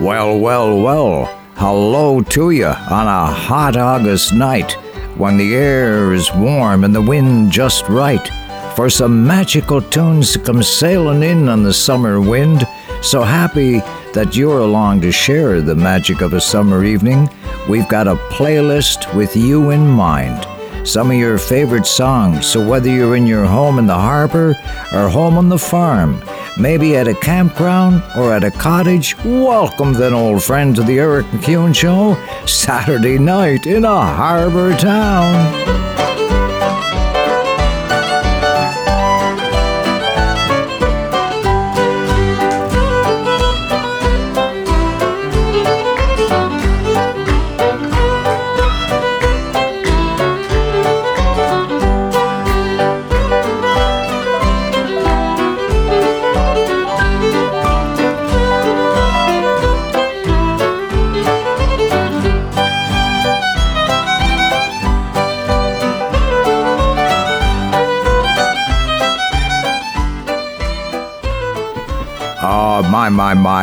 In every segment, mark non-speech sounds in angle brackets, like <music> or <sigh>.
Well, well, well, hello to you on a hot August night when the air is warm and the wind just right for some magical tunes to come sailing in on the summer wind. So happy that you're along to share the magic of a summer evening. We've got a playlist with you in mind. Some of your favorite songs, so whether you're in your home in the harbor or home on the farm, maybe at a campground or at a cottage, welcome then, old friend, to the Eric MacEwen Show, Saturday night in a harbor town.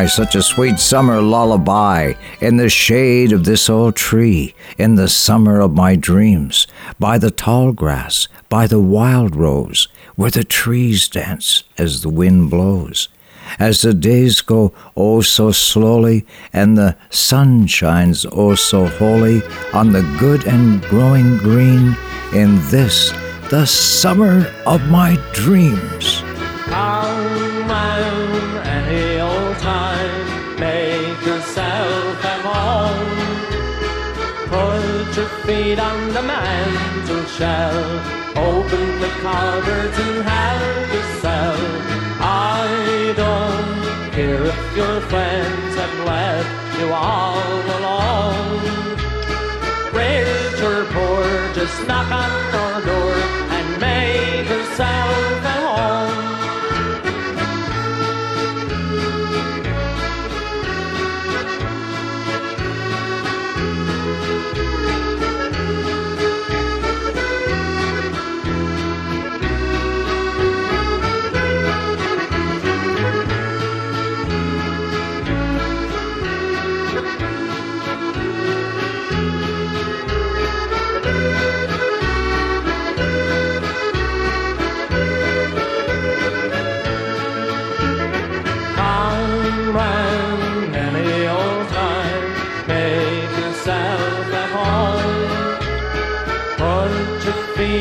My, my, such a sweet summer lullaby in the shade of this old tree, in the summer of my dreams, by the tall grass, by the wild rose, where the trees dance as the wind blows. As the days go oh so slowly, and the sun shines oh so holy on the good and growing green, in this, the summer of my dreams. Feet on the mantel shelf. Open the cupboards and have yourself. I don't care if your friends have left you all alone. Rich or poor, just knock on our door and make yourself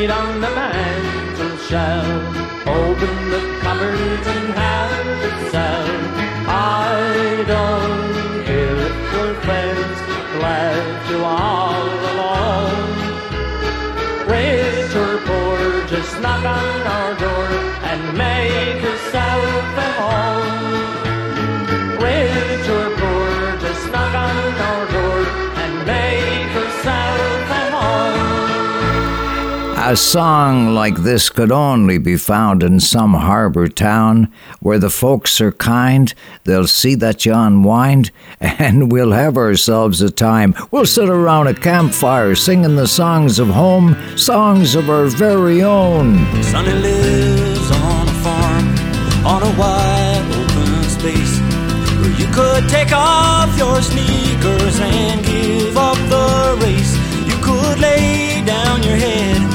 meat on the mantel shelf. Open the cupboards and have it sell. I don't care if we're friends, glad you all along. Rich or poor, just knock on our door and make yourself at home. A song like this could only be found in some harbor town where the folks are kind, they'll see that you unwind, <laughs> and we'll have ourselves a time. We'll sit around a campfire singing the songs of home, songs of our very own. Sonny lives on a farm, on a wide open space, where you could take off your sneakers and give up the race. You could lay down your head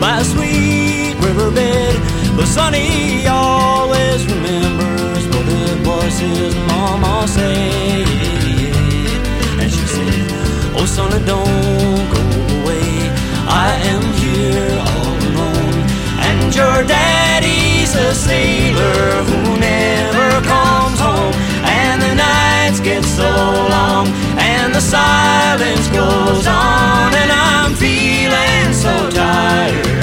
by a sweet riverbed. But Sonny always remembers what it was his mama said. And she said, Oh, Sonny, don't go away. I am here all alone. And your daddy's a sailor who never comes home. And the nights get so long, and the silence goes on, and I'm feeling so tired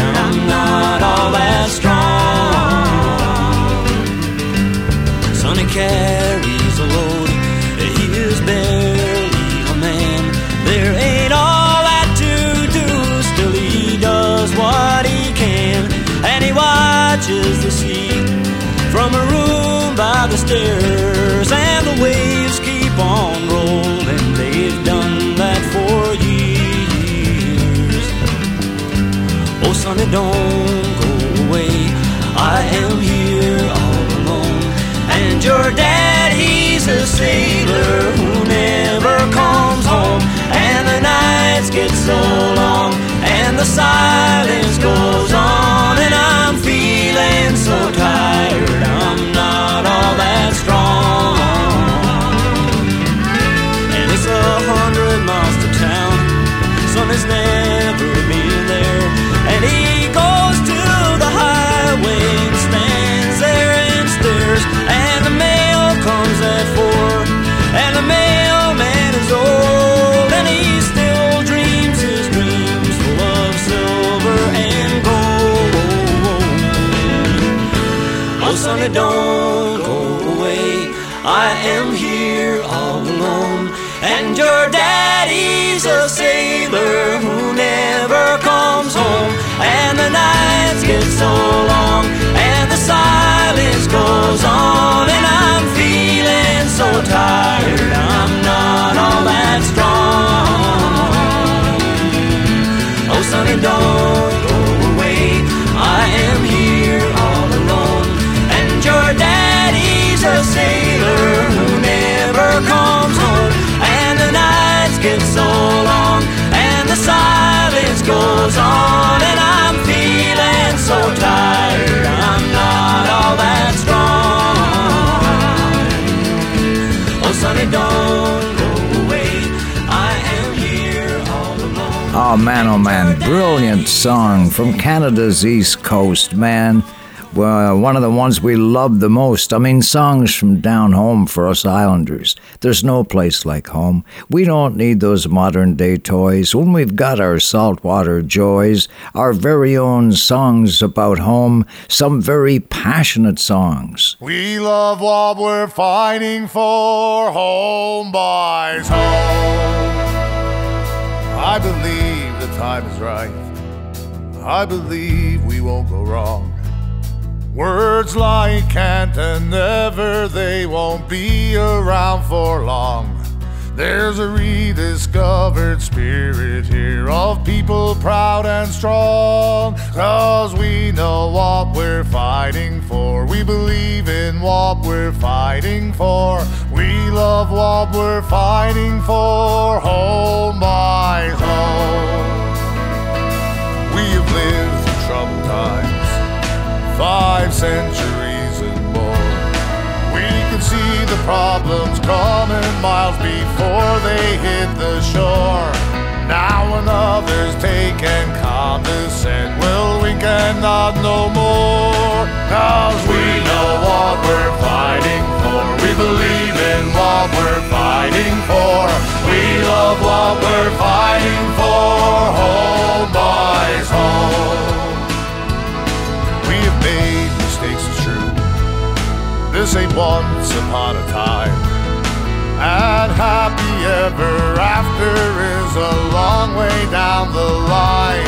the stairs and the waves keep on rolling. They've done that for years. Oh, sonny, don't go away. I am here all alone. And your daddy's a sailor who never comes home. And the nights get so long, and the silence goes on. Don't go away. I am here all alone, and your daddy's a sailor who never comes home. And the nights get so long, and the silence goes on, and I'm feeling so tired. I'm not all that strong. Oh, sunny dawn. sailor who never comes home. And the nights get so long, and the silence goes on. And I'm feeling so tired, I'm not all that strong. Oh, Oh, man, oh, man. Brilliant song from Canada's East Coast, man well, one of the ones we love the most. I mean, songs from down home for us Islanders. There's no place like home. We don't need those modern day toys when we've got our saltwater joys, our very own songs about home, some very passionate songs. We love what we're fighting for, home boys home. I believe the time is right. I believe we won't go wrong. Words like can't and never, they won't be around for long. There's a rediscovered spirit here of people proud and strong. Cause we know what we're fighting for. We believe in what we're fighting for. We love what we're fighting for. Oh, home by home. We have lived through troubled times five centuries and more. We can see the problems coming miles before they hit the shore. Now another's taken condescend, well, we cannot no more. Cause we know what we're fighting for. We believe in what we're fighting for. We love what we're fighting for. Home, boys, home. This ain't once upon a time. And happy ever after is a long way down the line.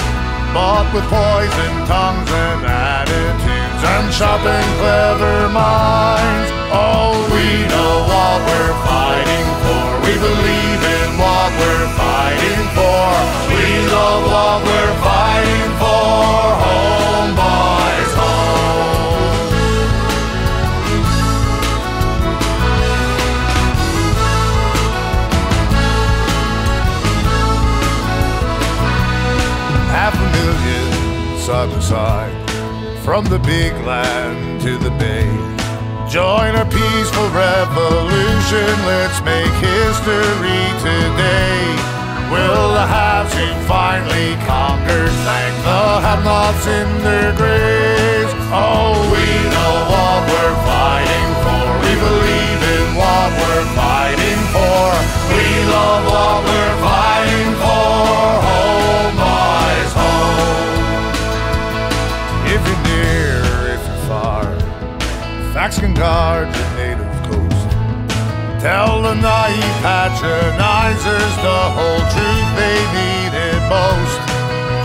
But with poison tongues and attitudes and sharp and clever minds, oh, we know what we're fighting for. We believe in what we're fighting for. We love what we're fighting by side, from the big land to the bay. Join our peaceful revolution, let's make history today. Will the haves who finally conquered thank the have-nots in their graves? Oh, we know what we're fighting for. We believe in what we're fighting for. We love what we're fighting for. Facts can guard your native coast. Tell the naive patronizers the whole truth they needed most.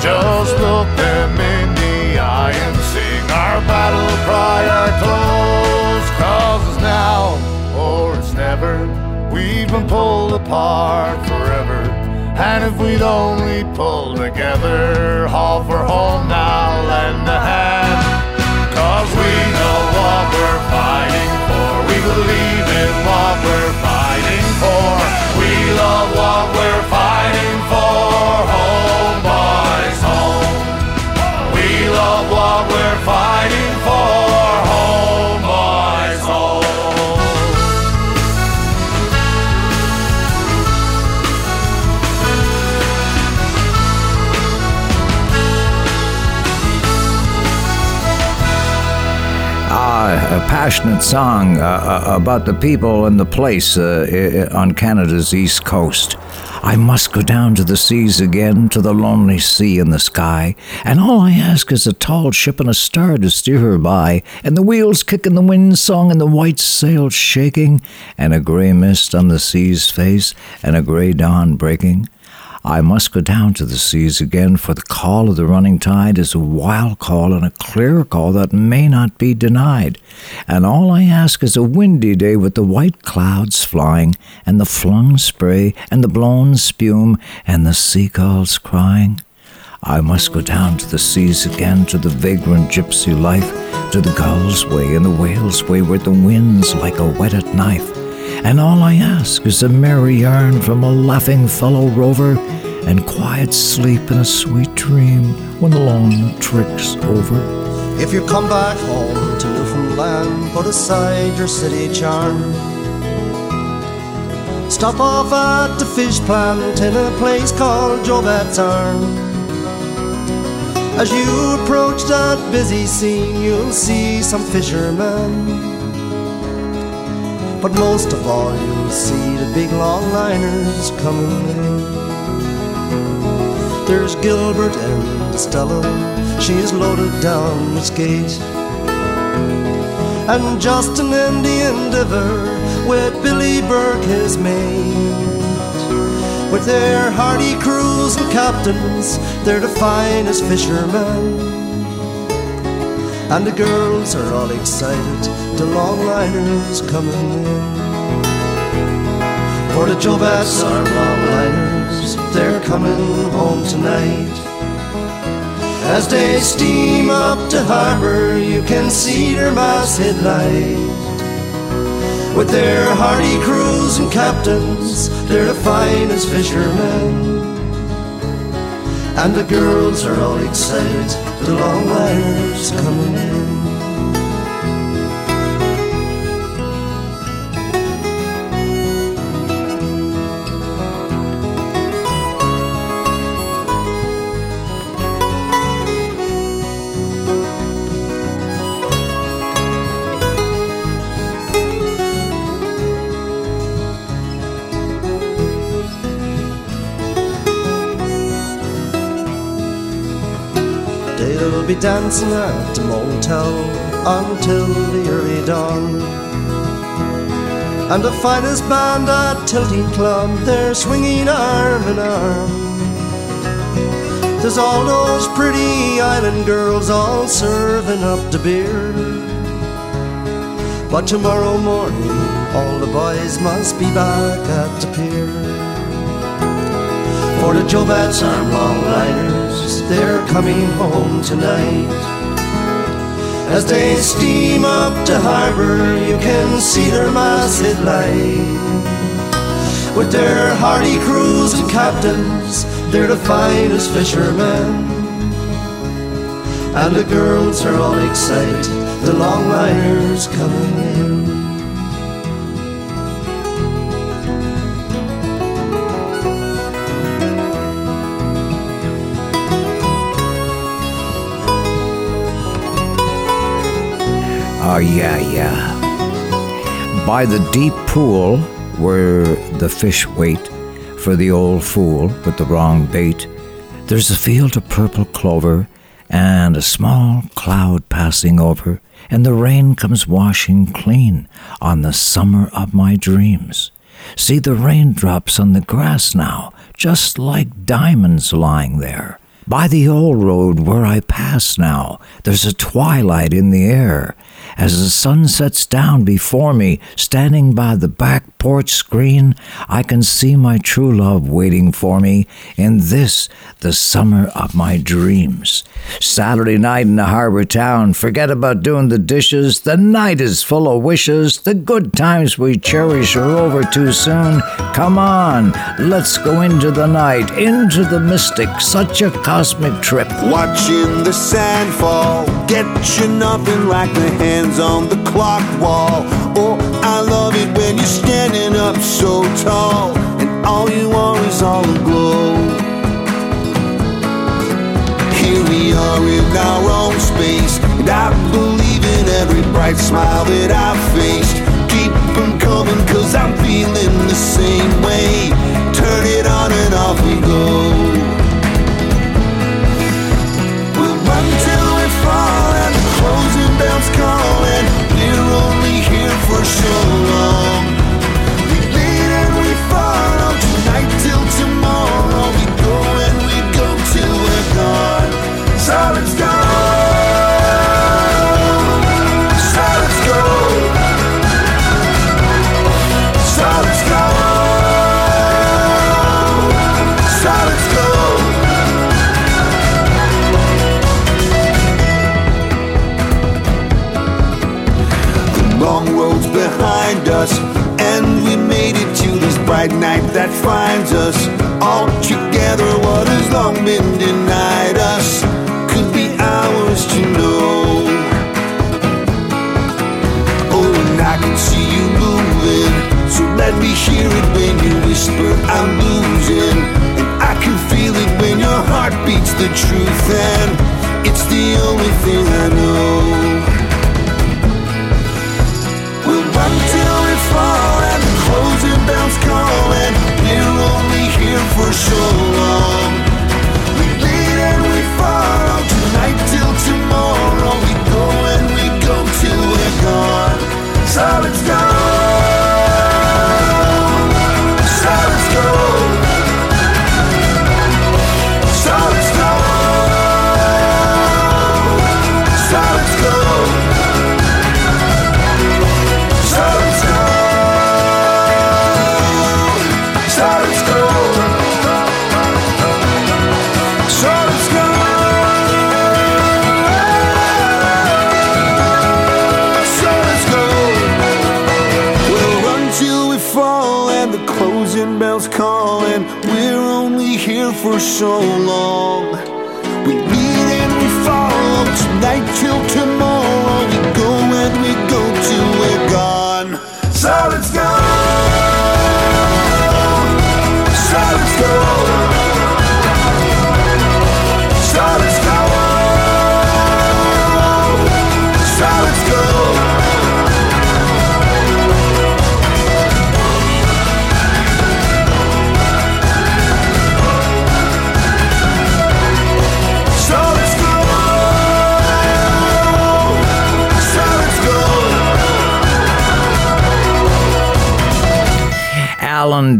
Just look them in the eye and sing our battle cry, our close. Cause it's now or it's never. We've been pulled apart forever. And if we'd only pull together, haul for home now, lend a hand. Cause we know what we're fighting for. We believe in what we're fighting for. We love what we're fighting for. A passionate song uh, uh, about the people and the place uh, on Canada's east coast. I must go down to the seas again, to the lonely sea in the sky, and all I ask is a tall ship and a star to steer her by, and the wheels kicking the wind song and the white sails shaking, and a grey mist on the sea's face, and a grey dawn breaking. I must go down to the seas again, for the call of the running tide is a wild call and a clear call that may not be denied. And all I ask is a windy day with the white clouds flying, and the flung spray, and the blown spume, and the seagulls crying. I must go down to the seas again, to the vagrant gypsy life, to the gull's way and the whale's way, where the wind's like a whetted knife. And all I ask is a merry yarn from a laughing fellow rover and quiet sleep and a sweet dream when the long trick's over. If you come back home to Newfoundland, put aside your city charm. Stop off at the fish plant in a place called Joe Batt's Arm. As you approach that busy scene, you'll see some fishermen. But most of all, you'll see the big long liners coming in. There's Gilbert and Stella, she's loaded down with skate. And Justin and the Endeavour with Billy Burke, his made. With their hardy crews and captains, they're the finest fishermen. And the girls are all excited, the longliners coming in. For the Joe Batt's are longliners, they're coming home tonight. As they steam up the harbor, you can see their masthead light. With their hardy crews and captains, they're the finest fishermen. And the girls are all excited, the long longliners coming in. They'll be dancing at the motel until the early dawn. And the finest band at Tilting Club, they're swinging arm in arm. There's all those pretty island girls all serving up the beer. But tomorrow morning, all the boys must be back at the pier. For the Joe Batt's are longliners, they're coming home tonight. As they steam up to harbor, you can see their masthead light. With their hardy crews and captains, they're the finest fishermen. And the girls are all excited, the longliners coming in. Oh, yeah, yeah. By the deep pool where the fish wait for the old fool with the wrong bait, there's a field of purple clover and a small cloud passing over, and the rain comes washing clean on the summer of my dreams. See the raindrops on the grass now, just like diamonds lying there. By the old road where I pass now, there's a twilight in the air. As the sun sets down before me, standing by the back porch screen, I can see my true love waiting for me in this, the summer of my dreams. Saturday night in the harbor town, forget about doing the dishes. The night is full of wishes. The good times we cherish are over too soon. Come on, let's go into the night, into the mystic, such a cosmic trip. Watching the sand fall, get you nothing like the hands on the clock wall. Oh, I love it when you're standing up so tall, and all you are is all aglow. Here we are in our own space, and I believe in every bright smile that I've faced. Keep them coming, cause I'm feeling the same way. Turn it on and off we go. We'll run till we fall and the bells call and we're only here for so long. We lead and we follow tonight till tomorrow. We go and we go till we're gone. So let's bright night that finds us all together. What has long been denied us could be ours to know. Oh, and I can see you moving, so let only hear it when you whisper, I'm losing. For so long. We lead and we follow tonight till tomorrow. We go and we go till we're gone. So let's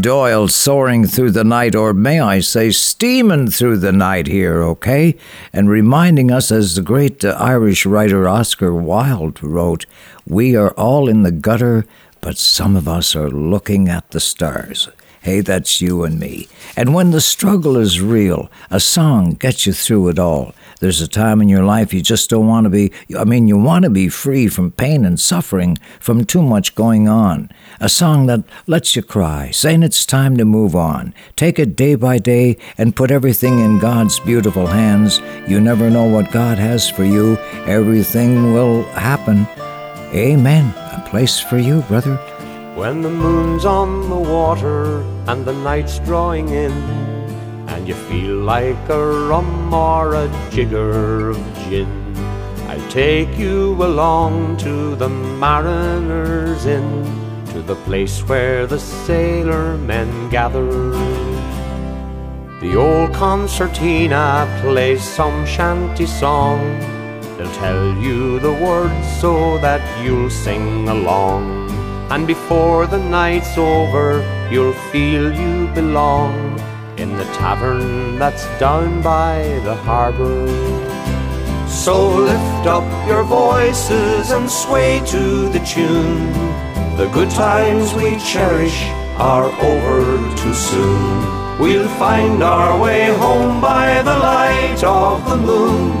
Doyle soaring through the night, or may I say, steaming through the night here, okay? And reminding us, as the great uh, Irish writer Oscar Wilde wrote, we are all in the gutter, but some of us are looking at the stars. Hey, that's you and me. And when the struggle is real, a song gets you through it all. There's a time in your life you just don't want to be, I mean, you want to be free from pain and suffering from too much going on. A song that lets you cry, saying it's time to move on. Take it day by day and put everything in God's beautiful hands. You never know what God has for you. Everything will happen. Amen. A place for you, brother. When the moon's on the water and the night's drawing in, and you feel like a rum or a jigger of gin, I'll take you along to the Mariners Inn, to the place where the sailor men gather. The old concertina plays some shanty song. They'll tell you the words so that you'll sing along. And before the night's over, you'll feel you belong in the tavern that's down by the harbor. So lift up your voices and sway to the tune. The good times we cherish are over too soon. We'll find our way home by the light of the moon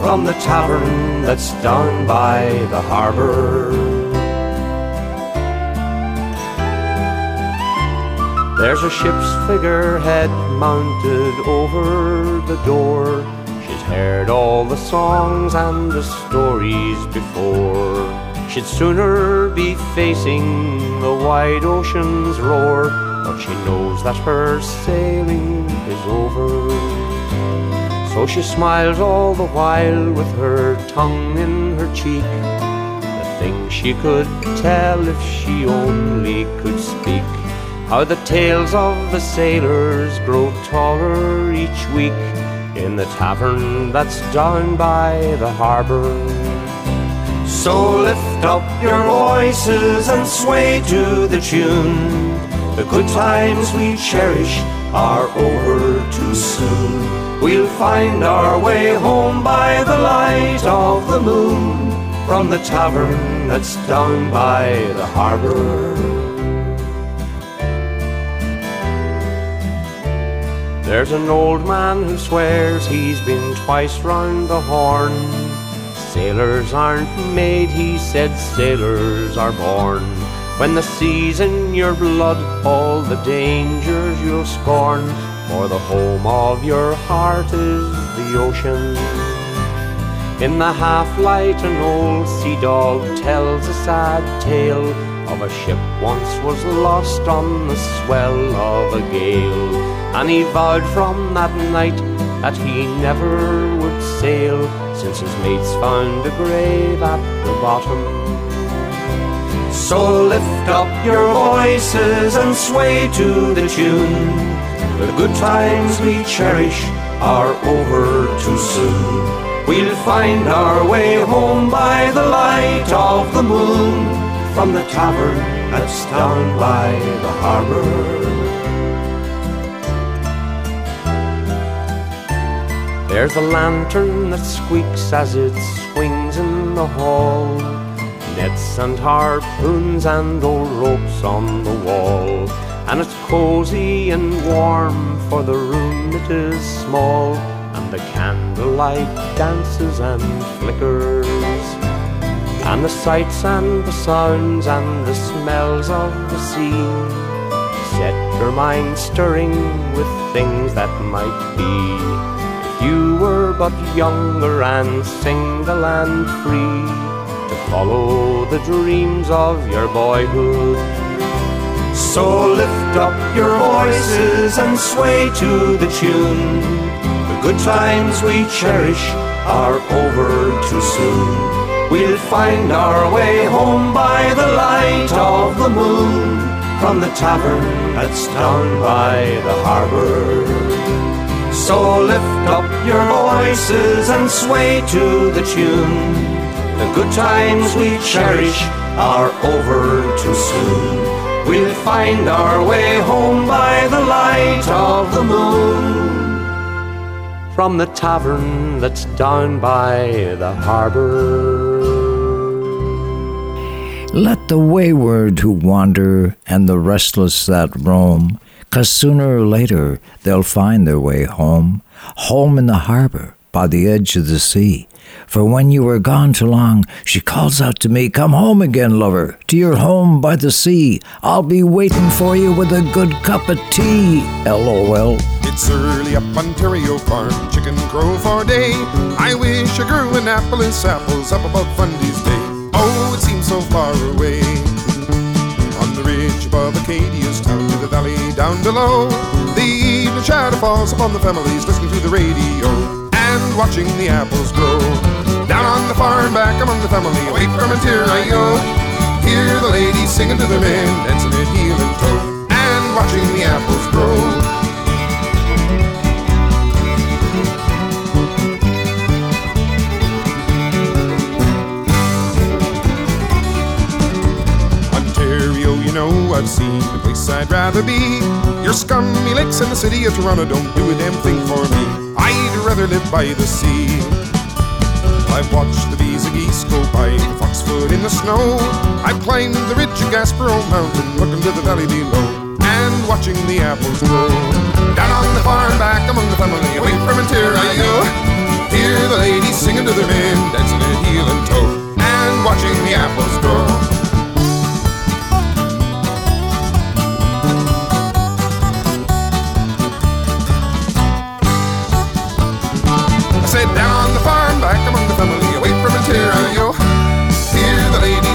from the tavern that's down by the harbor. There's a ship's figurehead mounted over the door. She's heard all the songs and the stories before. She'd sooner be facing the wide ocean's roar, but she knows that her sailing is over. So she smiles all the while with her tongue in her cheek. The things she could tell if she only could. How the tales of the sailors grow taller each week in the tavern that's down by the harbor. So lift up your voices and sway to the tune. The good times we cherish are over too soon. We'll find our way home by the light of the moon from the tavern that's down by the harbor. There's an old man who swears he's been twice round the horn. Sailors aren't made, he said, sailors are born. When the sea's in your blood, all the dangers you'll scorn. For the home of your heart is the ocean. In the half light, an old sea dog tells a sad tale of a ship once was lost on the swell of a gale, and he vowed from that night that he never would sail, since his mates found a grave at the bottom. So lift up your voices and sway to the tune. The good times we cherish are over too soon. We'll find our way home by the light of the moon from the tavern that's down by the harbor. There's a lantern that squeaks as it swings in the hall. Nets and harpoons and old ropes on the wall. And it's cozy and warm, for the room it is small and the candlelight dances and flickers, and the sights and the sounds and the smells of the sea set your mind stirring with things that might be. You were but younger and single and free to follow the dreams of your boyhood. So lift up your voices and sway to the tune The good times we cherish are over too soon. We'll find our way home by the light of the moon from the tavern that's down by the harbor. So lift up your voices and sway to the tune. The good times we cherish are over too soon. We'll find our way home by the light of the moon from the tavern that's down by the harbor. Let the wayward who wander and the restless that roam, 'cause sooner or later they'll find their way home, home in the harbor by the edge of the sea. For when you are gone too long, she calls out to me, Come home again, lover, to your home by the sea. I'll be waiting for you with a good cup of tea. LOL. It's early up Ontario farm, chicken crow for day. I wish I grew Annapolis apples up above Fundy's Bay. Oh, it seems so far away. The above Acadia's town to the valley down below. The evening shadow falls upon the families listening to the radio and watching the apples grow. Down on the farm, back among the family, away from Ontario. Hear the ladies singing to their men, dancing at heel and toe, and watching the apples grow. I've seen the place I'd rather be. Your scummy lakes in the city of Toronto don't do a damn thing for me. I'd rather live by the sea. I've watched the bees and geese go by the foxfoot in the snow. I've climbed the ridge of Gaspereau Mountain, looking to the valley below, and watching the apples grow. Down on the farm, back among the family, away from Ontario. Hear the ladies singing to their men, dancing at heel and toe, and watching the apples grow.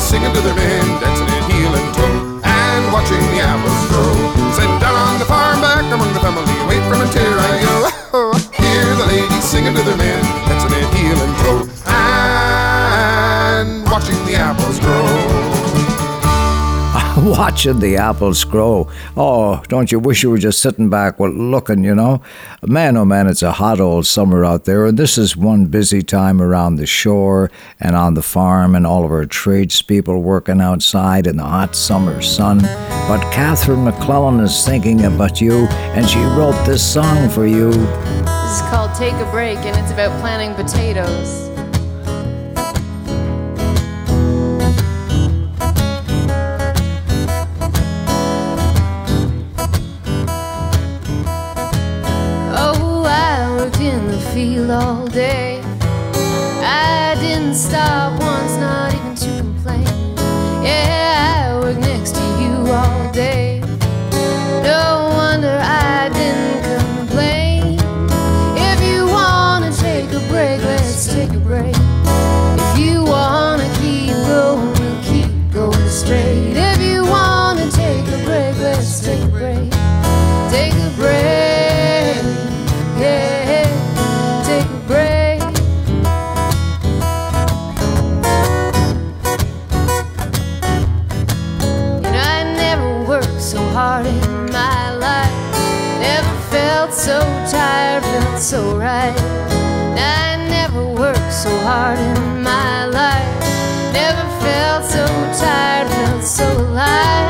Singing to their men, dancing in heel and toe, and watching the apples grow. Sit down on the farm back among the family, wait from Ontario. <laughs> Hear the ladies singing to their men, dancing at heel and toe, and watching the apples grow. Watching the apples grow. Oh, don't you wish you were just sitting back, looking, you know? Man, oh man, it's a hot old summer out there, and this is one busy time around the shore and on the farm, and all of our tradespeople working outside in the hot summer sun. But Catherine MacLellan is thinking about you, and she wrote this song for you. This is called Take a Break, and it's about planting potatoes. Field all day. I didn't stop so right. I never worked so hard in my life. Never felt so tired, felt so alive.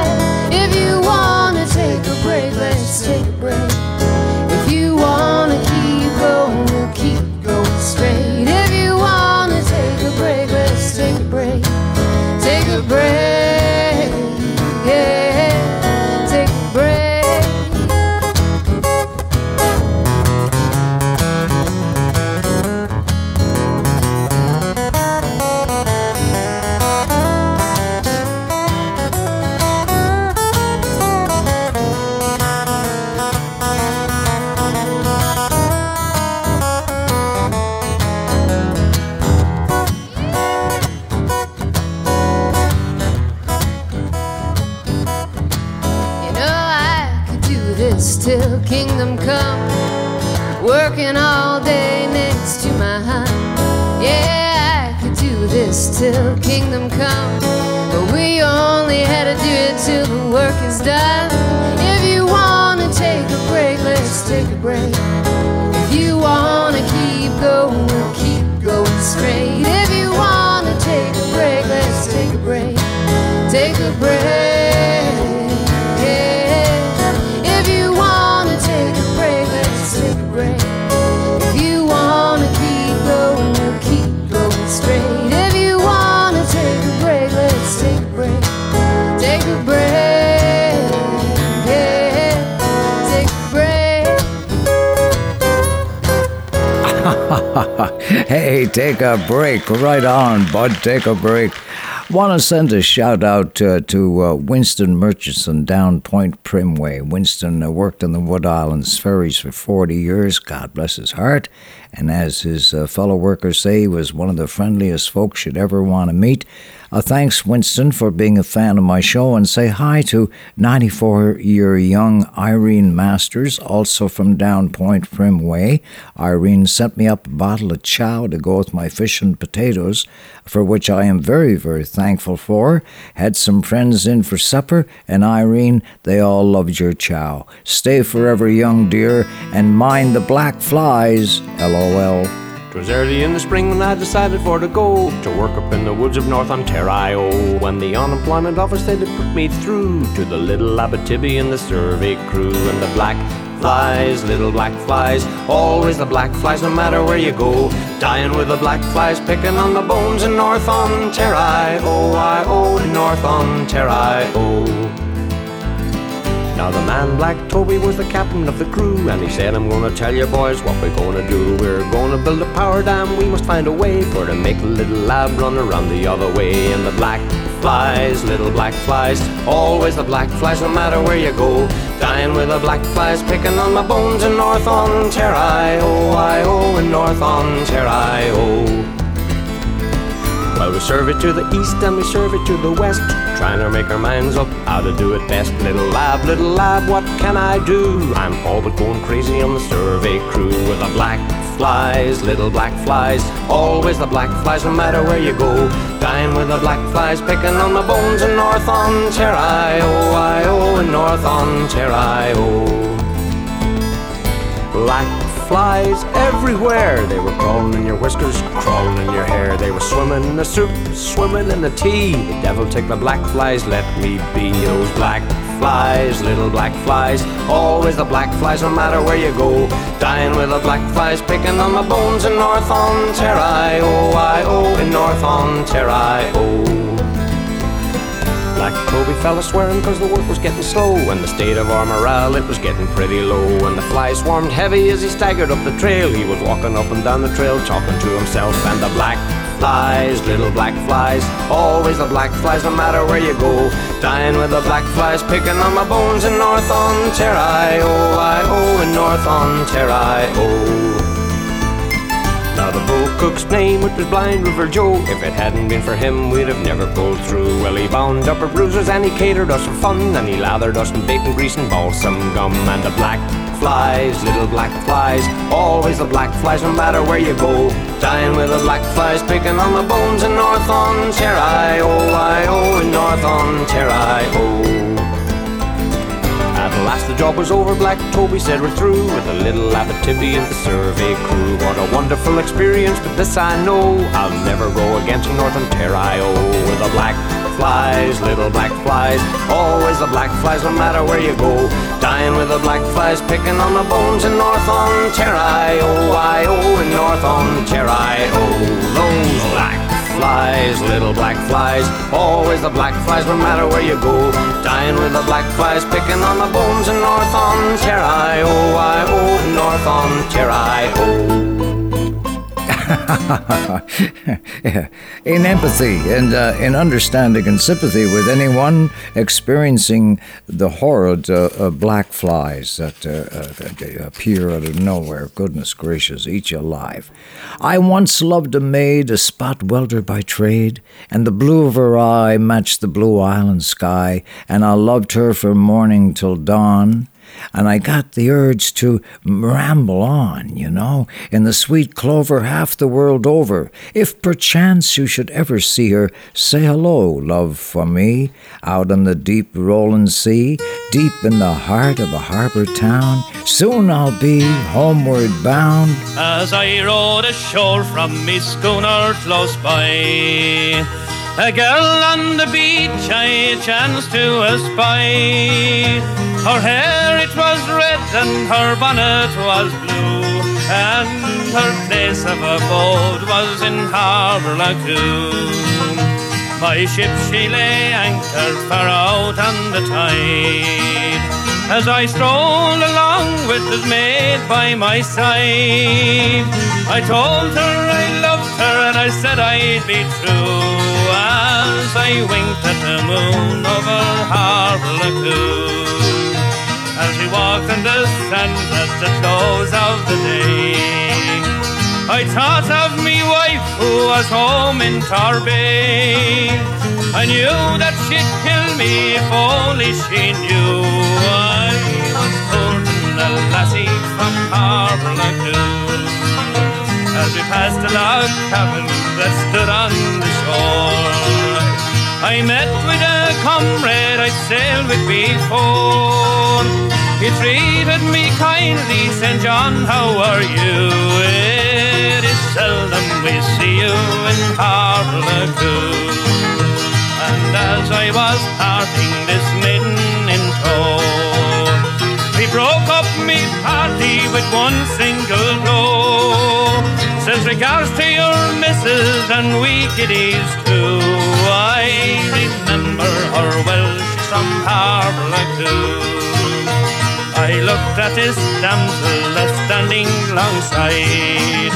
Hey, take a break. Right on, bud. Take a break. Want to send a shout out uh, to uh, Winston Murchison down Point Prim way. Winston uh, worked on the Wood Islands ferries for 40 years. God bless his heart. And as his uh, fellow workers say, he was one of the friendliest folks you'd ever want to meet. Uh, thanks, Winston, for being a fan of my show, and say hi to 94 year young Irene Masters, also from Down Point Prim way. Irene sent me up a bottle of chow to go with my fish and potatoes, for which I am very, very thankful for. Had some friends in for supper, and Irene, they all loved your chow. Stay forever young, dear, and mind the black flies. LOL. 'Twas early in the spring when I decided for to go to work up in the woods of North Ontario. When the unemployment office they did put me through to the little Abitibi and the survey crew and the black flies, little black flies, always the black flies no matter where you go. Dying with the black flies picking on the bones in North Ontario. Oh, I oh North Ontario. Now the man Black. Toby was the captain of the crew And he said I'm gonna tell you boys what we're gonna do. We're gonna build a power dam, we must find a way For to make the little Ab run around the other way. And the black flies, little black flies Always the black flies no matter where you go. Dying with the black flies picking on my bones in North Ontario. Oh, I oh in North Ontario well, we serve it to the east and we serve it to the west, trying to make our minds up how to do it best. Little lab, little lab, what can I do? I'm all but going crazy on the survey crew with the black flies, little black flies, always the black flies, no matter where you go. Dying with the black flies, picking on the bones in North Ontario, I oh in North Ontario. Black flies everywhere. They were crawling in your whiskers, crawling in your hair. They were swimming in the soup, swimming in the tea. The devil take the black flies, let me be those black flies, little black flies. Always the black flies, no matter where you go. Dying with the black flies, picking on my bones in North Ontario. I oh, oh in North Ontario. Black Toby fell a swearing cause the work was getting slow And the state of our morale it was getting pretty low And the flies swarmed heavy as he staggered up the trail. He was walking up and down the trail talking to himself And the black flies, little black flies Always the black flies no matter where you go. Dying with the black flies picking on my bones in North Ontario I oh in North Ontario now the bull cook's name, which was Blind River Joe. If it hadn't been for him, we'd have never pulled through. Well, he bound up our bruises and he catered us for fun, and he lathered us in bacon grease and balsam gum. And the black flies, little black flies, always the black flies, no matter where you go. Dying with the black flies, picking on the bones in North Ontario. I oh, oh in North Ontario. Job was over, Black Toby said we're through with a little Abitibi and the survey crew. What a wonderful experience, but this I know I'll never go against North Ontario with the black flies, little black flies. Always the black flies, no matter where you go. Dying with the black flies, picking on the bones in North Ontario. I oh in North Ontario, flies, little black flies. Always the black flies, no matter where you go. Dying with the black flies, picking on the bones in North Ontario. I oh North Ontario. <laughs> in empathy and uh, in understanding and sympathy with anyone experiencing the horrid uh, uh, black flies that uh, uh, appear out of nowhere. Goodness gracious, eat you alive. I once loved a maid, a spot welder by trade, and the blue of her eye matched the blue island sky, and I loved her from morning till dawn and I got the urge to ramble on, you know, in the sweet clover half the world over. If perchance you should ever see her, say hello, love, for me, out on the deep rolling sea, deep in the heart of a harbor town. Soon I'll be homeward bound. As I rode ashore from me schooner close by. A girl on the beach I chanced to espy. Her hair it was red and her bonnet was blue, and her place of abode was in Harbour Le Cou. My ship she lay anchored far out on the tide. As I strolled along with his maid by my side, I told her I loved her and I said I'd be true as I winked at the moon over Harbour. As we walked in the sand at the close of the day, I thought of me wife who was home in Torbay. I knew that she'd kill me if only she knew I was courting a lassie from Harbour As we passed a log cabin that stood on the shore. I met with a comrade I'd sailed with before. He treated me kindly, St. John, how are you? Is seldom we see you in Le Cou. And as I was parting this maiden in tow, we broke up me party with one single blow. Says regards to your missus and we kiddies too. I remember her well, she's from Le Cou. I looked at this damsel standing alongside.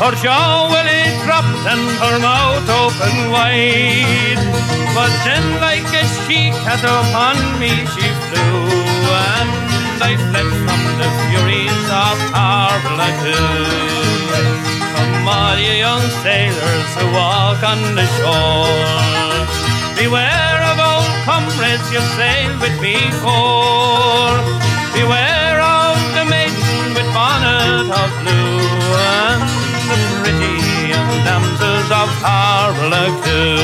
Her jaw well it dropped and her mouth open wide. But then like a she cat upon me she flew and I fled from the furies of Le Cou. Come all you young sailors who walk on the shore. Beware of old comrades you've sailed with before. Beware of the maiden with bonnet of blue and the pretty damsels of Le Cou.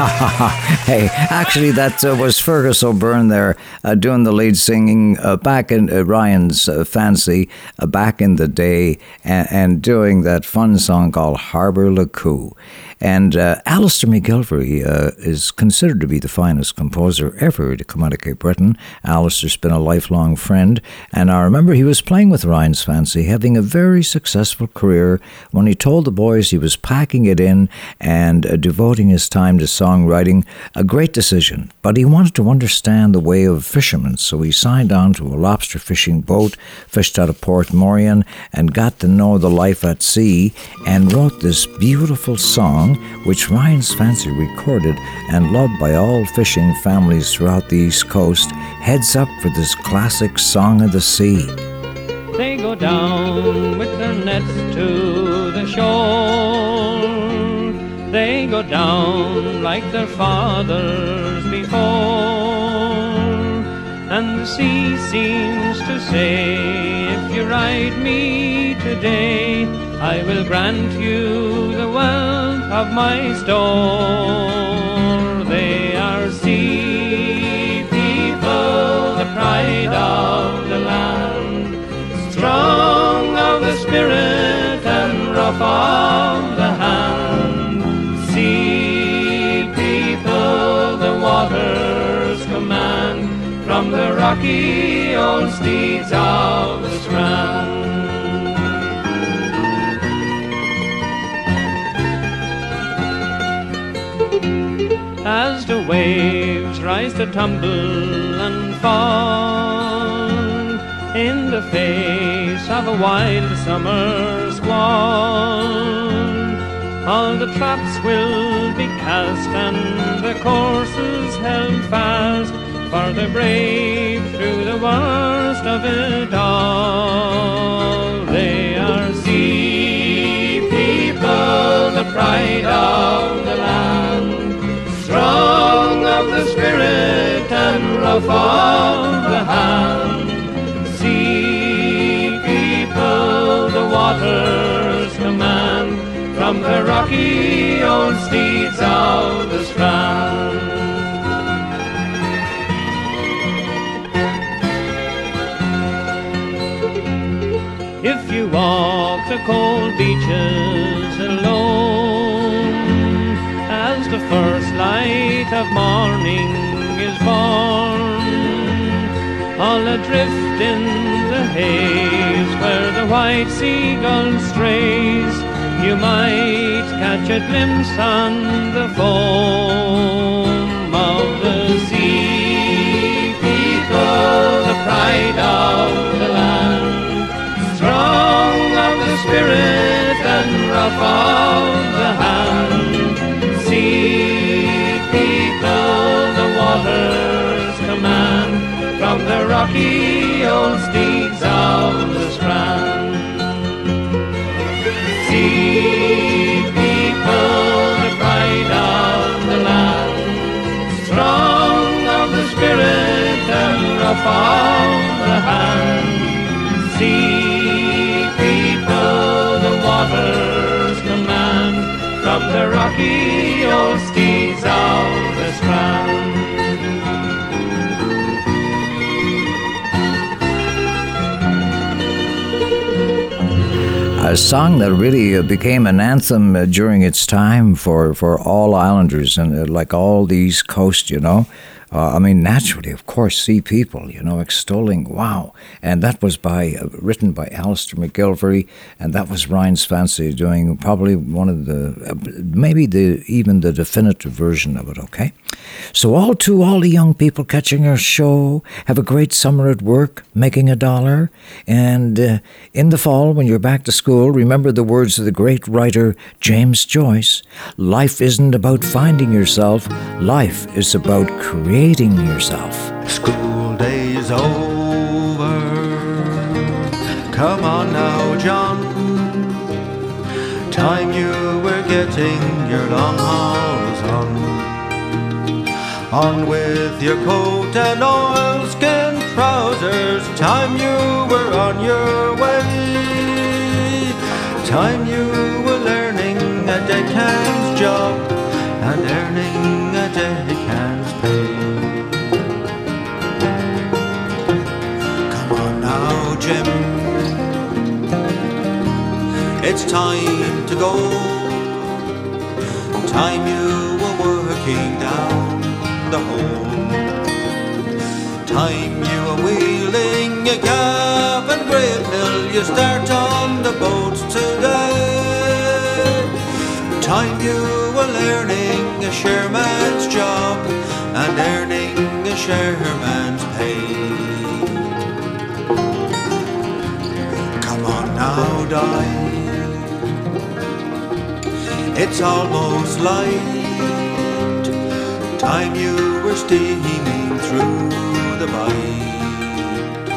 <laughs> hey, actually, that uh, was Fergus O'Byrne there uh, doing the lead singing uh, back in uh, Ryan's uh, Fancy uh, back in the day and, and, doing that fun song called Harbour Le Cou. And uh, Allister MacGillivray uh, is considered to be the finest composer ever to come out of Cape Breton. Allister's been a lifelong friend, and I remember he was playing with Ryan's Fancy, having a very successful career when he told the boys he was packing it in and uh, devoting his time to songwriting. A great decision, but he wanted to understand the way of fishermen, so he signed on to a lobster fishing boat, fished out of Port Morien, and got to know the life at sea, and wrote this beautiful song which Ryan's Fancy recorded and loved by all fishing families throughout the East Coast, heads up for this classic Song of the Sea. They go down with their nets to the shore. They go down like their fathers before. And the sea seems to say, if you ride me today, I will grant you the wealth of my store. They are sea people, the pride of the land, strong of the spirit and rough of the hand. Sea people, the waters command from the rocky old steeds of the strand. Waves rise to tumble and fall in the face of a wild summer squall. All the traps will be cast and the courses held fast for the brave through the worst of it all. They are sea people, the pride of the land, strong of the spirit and rough of the hand. Sea people, the waters command from the rocky old steeds of the strand. If you walk the cold beaches the first light of morning is born, all adrift in the haze where the white seagull strays, you might catch a glimpse on the foam of the sea. People, the pride of the land strong of the spirit and rough of the hand. Rocky old steeds of the strand. Sea people, the pride of the land, strong of the spirit and rough of the hand. Sea people, the waters command from the rocky old steeds of the strand. A song that really uh, became an anthem uh, during its time for, for all islanders and uh, like all the East Coast, you know. Uh, I mean, naturally, of course, sea people, you know, extolling, wow. And that was by uh, written by Allister MacGillivray, and that was Ryan's Fancy doing probably one of the, uh, maybe the even the definitive version of it, okay? So, all to all the young people catching our show, have a great summer at work, making a dollar. And uh, in the fall, when you're back to school, remember the words of the great writer James Joyce Life isn't about finding yourself, life is about creating yourself. School day's over. Come on now, John. Time you were getting your long hauls on. On with your coat and oilskin trousers. Time you were on your way. Time you were learning a deckhand's job and earning It's time to go. Time you were working down the hole. Time you were wheeling a gaff and great mill. You start on the boat today. Time you were learning a shareman's job and earning a shareman's pay. Come on now, die. It's almost light. Time you were steaming through the bight.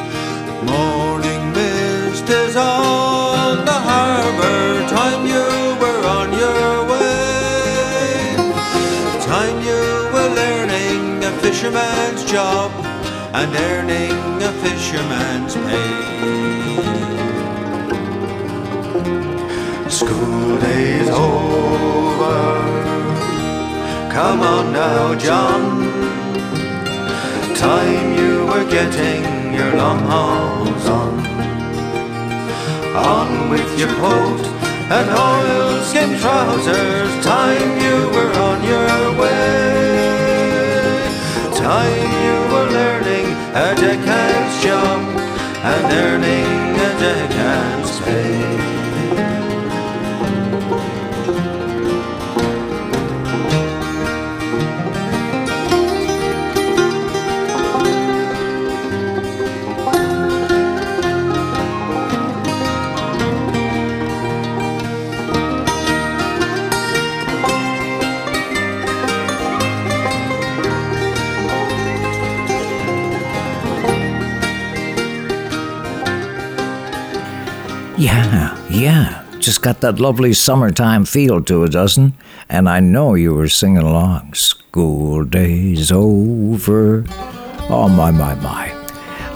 Morning mist is on the harbor. Time you were on your way. Time you were learning a fisherman's job and earning a fisherman's pay. School days over. come on now, John. Time you were getting your long hauls on. On with your coat and oilskin trousers. Time you were on your way. Time you were learning a deckhand's job and earning a deckhand's pay. Yeah. Just got that lovely summertime feel to it, doesn't? And I know you were singing along. School days over. Oh, my, my, my.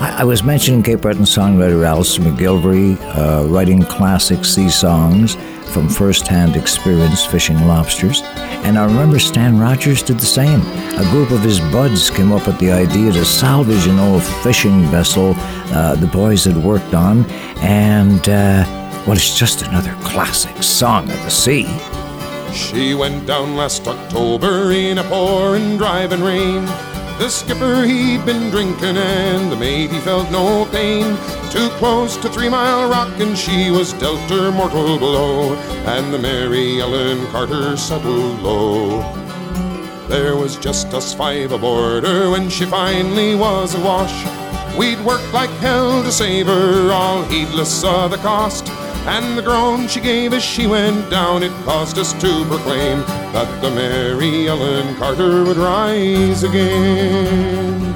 I, I was mentioning Cape Breton songwriter Allister MacGillivray, uh, writing classic sea songs from first hand experience fishing lobsters. And I remember Stan Rogers did the same. A group of his buds came up with the idea to salvage an old fishing vessel uh, the boys had worked on, and, uh, well, it's just another classic song of the sea. She went down last October in a pouring driving rain. The skipper he'd been drinking and the mate he felt no pain. Too close to Three Mile Rock and she was dealt her mortal blow. And the Mary Ellen Carter settled low. There was just us five aboard her when she finally was awash. We'd worked like hell to save her, all heedless of the cost. And the groan she gave as she went down, it caused us to proclaim that the Mary Ellen Carter would rise again.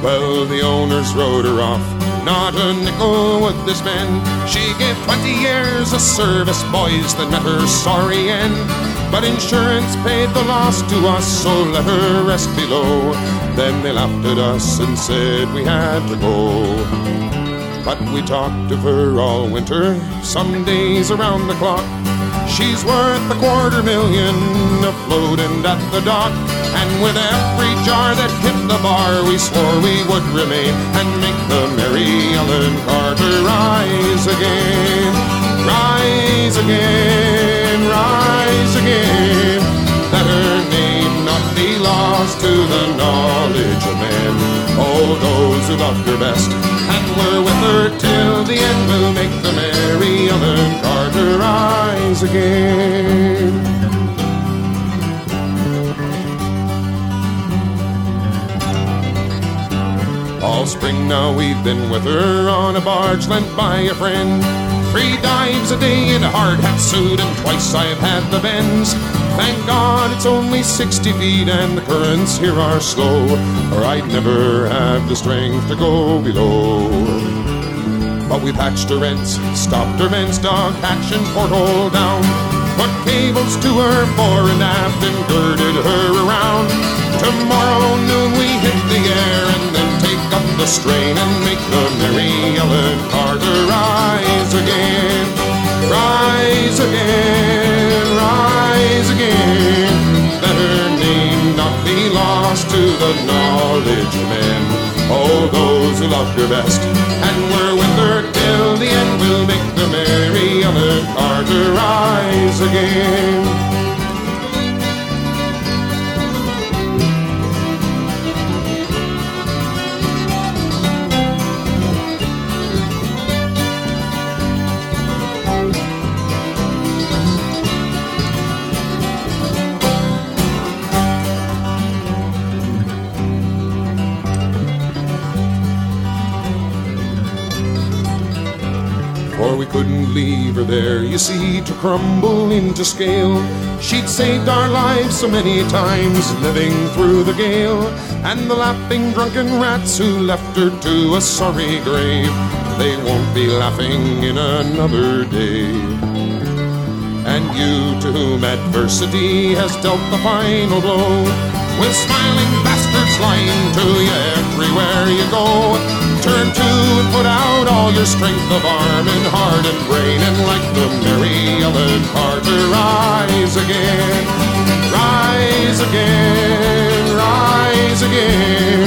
Well, the owners rode her off. Not a nickel would they spend. She gave 20 years of service, boys that met her sorry end. But insurance paid the loss to us, so let her rest below. Then they laughed at us and said we had to go. But we talked of her all winter, some days around the clock. She's worth a quarter million afloat and at the dock. And with every jar that hit the bar, we swore we would remain and make the Mary Ellen Carter rise again. Rise again, rise again. That her name not be lost to the knowledge of men. All those who loved her best and were with her till the end will make the Mary Ellen Carter rise again. All spring now we've been with her on a barge lent by a friend. Three dives a day in a hard hat suit, and twice I've had the bends. Thank God it's only 60 feet and the currents here are slow, or I'd never have the strength to go below. But we patched her ends, stopped her men's dog hatch and porthole down. Put cables to her fore and aft and girded her around. Tomorrow noon we hit the air and the strain and make the Mary Ellen Carter rise again. Rise again, rise again. Let her name not be lost to the knowledge of men. All those who loved her best and were with her till the end will make the Mary Ellen Carter rise again. Couldn't leave her there, you see, to crumble into scale. She'd saved our lives so many times, living through the gale. And the laughing drunken rats who left her to a sorry grave, they won't be laughing in another day. And you to whom adversity has dealt the final blow, with smiling bastards lying to you everywhere you go. Turn to and put out all your strength of arm and heart and brain, and like the Mary Ellen Carter, rise again, rise again, rise again.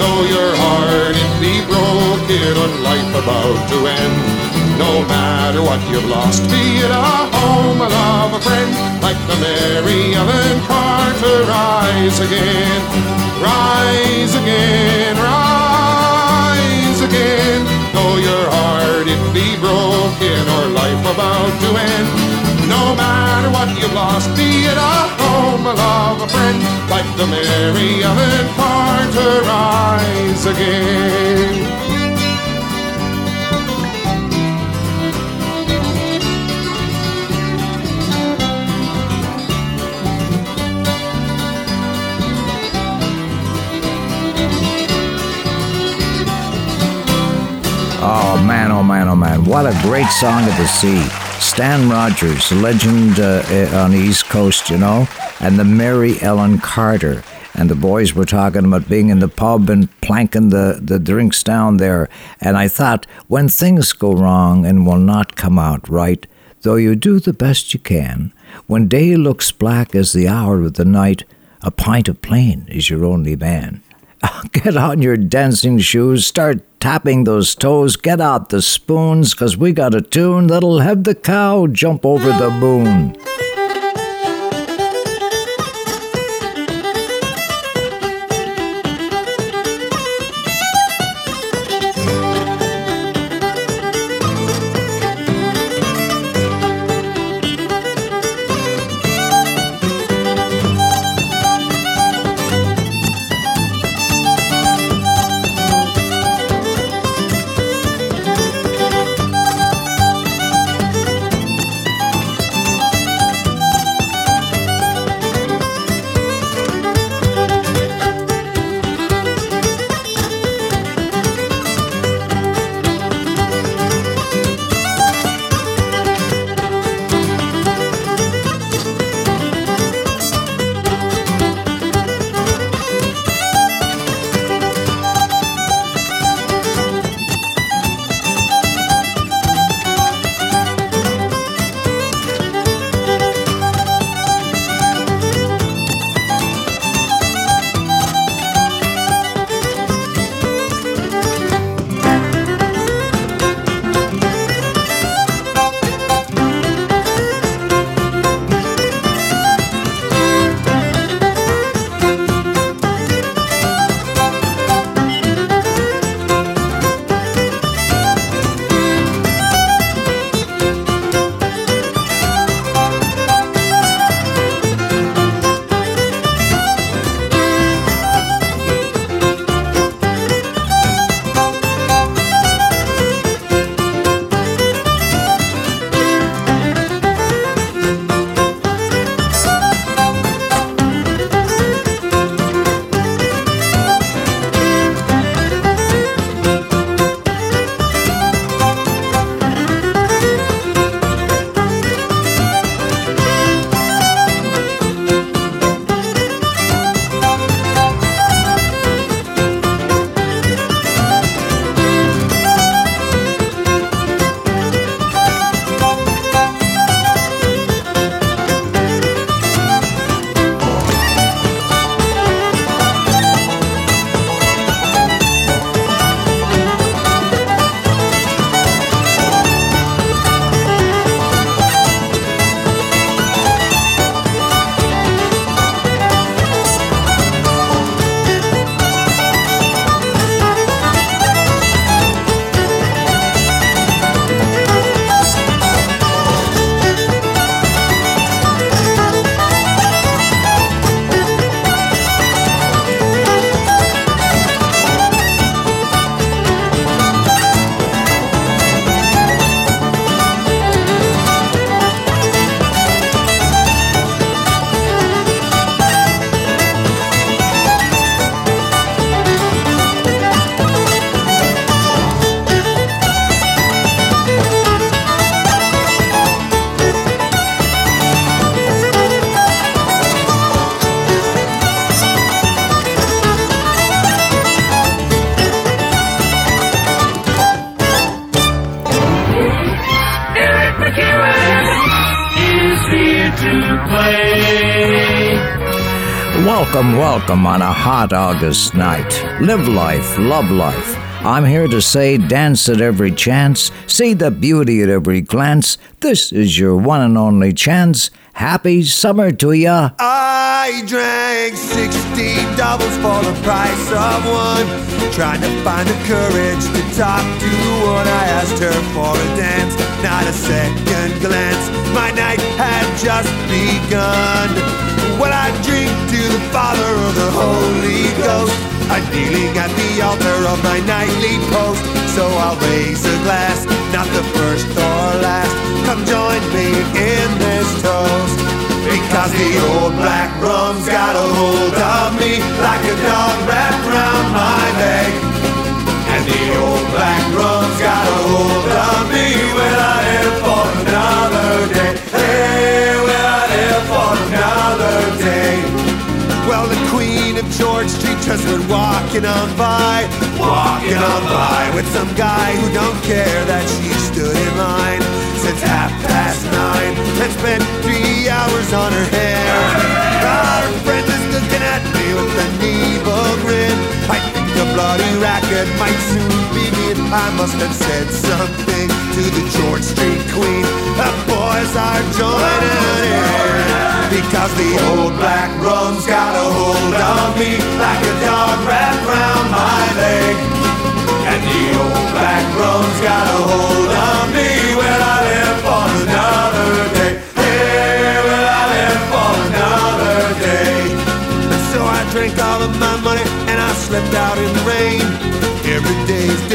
Though your heart it be broken on life about to end, no matter what you've lost, be it a home, a love, a friend, like the Mary Ellen Carter, rise again, rise again, rise again. Though your heart it be broken or life about to end, no matter what you've lost, be it a home, a love, a friend, like the Mary Ellen Carter, rise again. Oh man, oh man, oh man! What a great song of the sea. Stan Rogers, legend uh, uh, on the East Coast, you know, and the Mary Ellen Carter. And the boys were talking about being in the pub and planking the, the drinks down there. And I thought, when things go wrong and will not come out right, though you do the best you can, when day looks black as the hour of the night, a pint of plain is your only man. <laughs> Get on your dancing shoes, start tapping those toes, get out the spoons, 'cause we got a tune that'll have the cow jump over the moon. Welcome, welcome on a hot August night. Live life, love life. I'm here to say dance at every chance, see the beauty at every glance. This is your one and only chance. Happy summer to ya. I drank 60 doubles for the price of one. Trying to find the courage to talk to one. I asked her for a dance, not a second glance. My night had just begun. Well, I drink to the Father of the Holy Ghost. I'm kneeling at the altar of my nightly post. So I'll raise a glass, not the first or last. Come join me in this toast. Because the old black rum's got a hold of me like a dog wrapped around my leg. And the old black rum's got a hold of me when I live for another day. Another day. Well, the queen of George Street just went walking on by, walking on by with some guy who don't care that she stood in line since half past nine and spent three hours on her hair. Our friend is looking at me with an evil grin. I think the bloody racket might soon begin. I must have said something to the George Street queen. The boys are joining in. Because the old black rum's got a hold on me like a dog wrapped around my leg. The old black rum's got a hold on me when I live for another day. Hey, when I live for another day. So I drank all of my money and I slept out in the rain.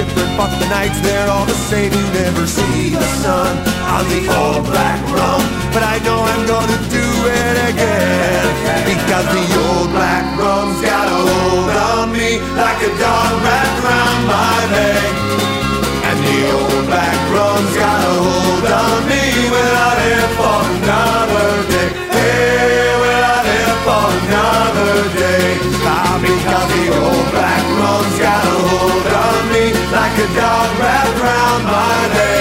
Different, but the nights they're all the same. You never see the sun on the old black rum, but I know I'm gonna do it again because the old black rum's got a hold on me like a dog wrapped around my leg. And the old black rum's got a hold on me when I live for another day. Hey, when I live for another day. Like a dog wrapped around my leg.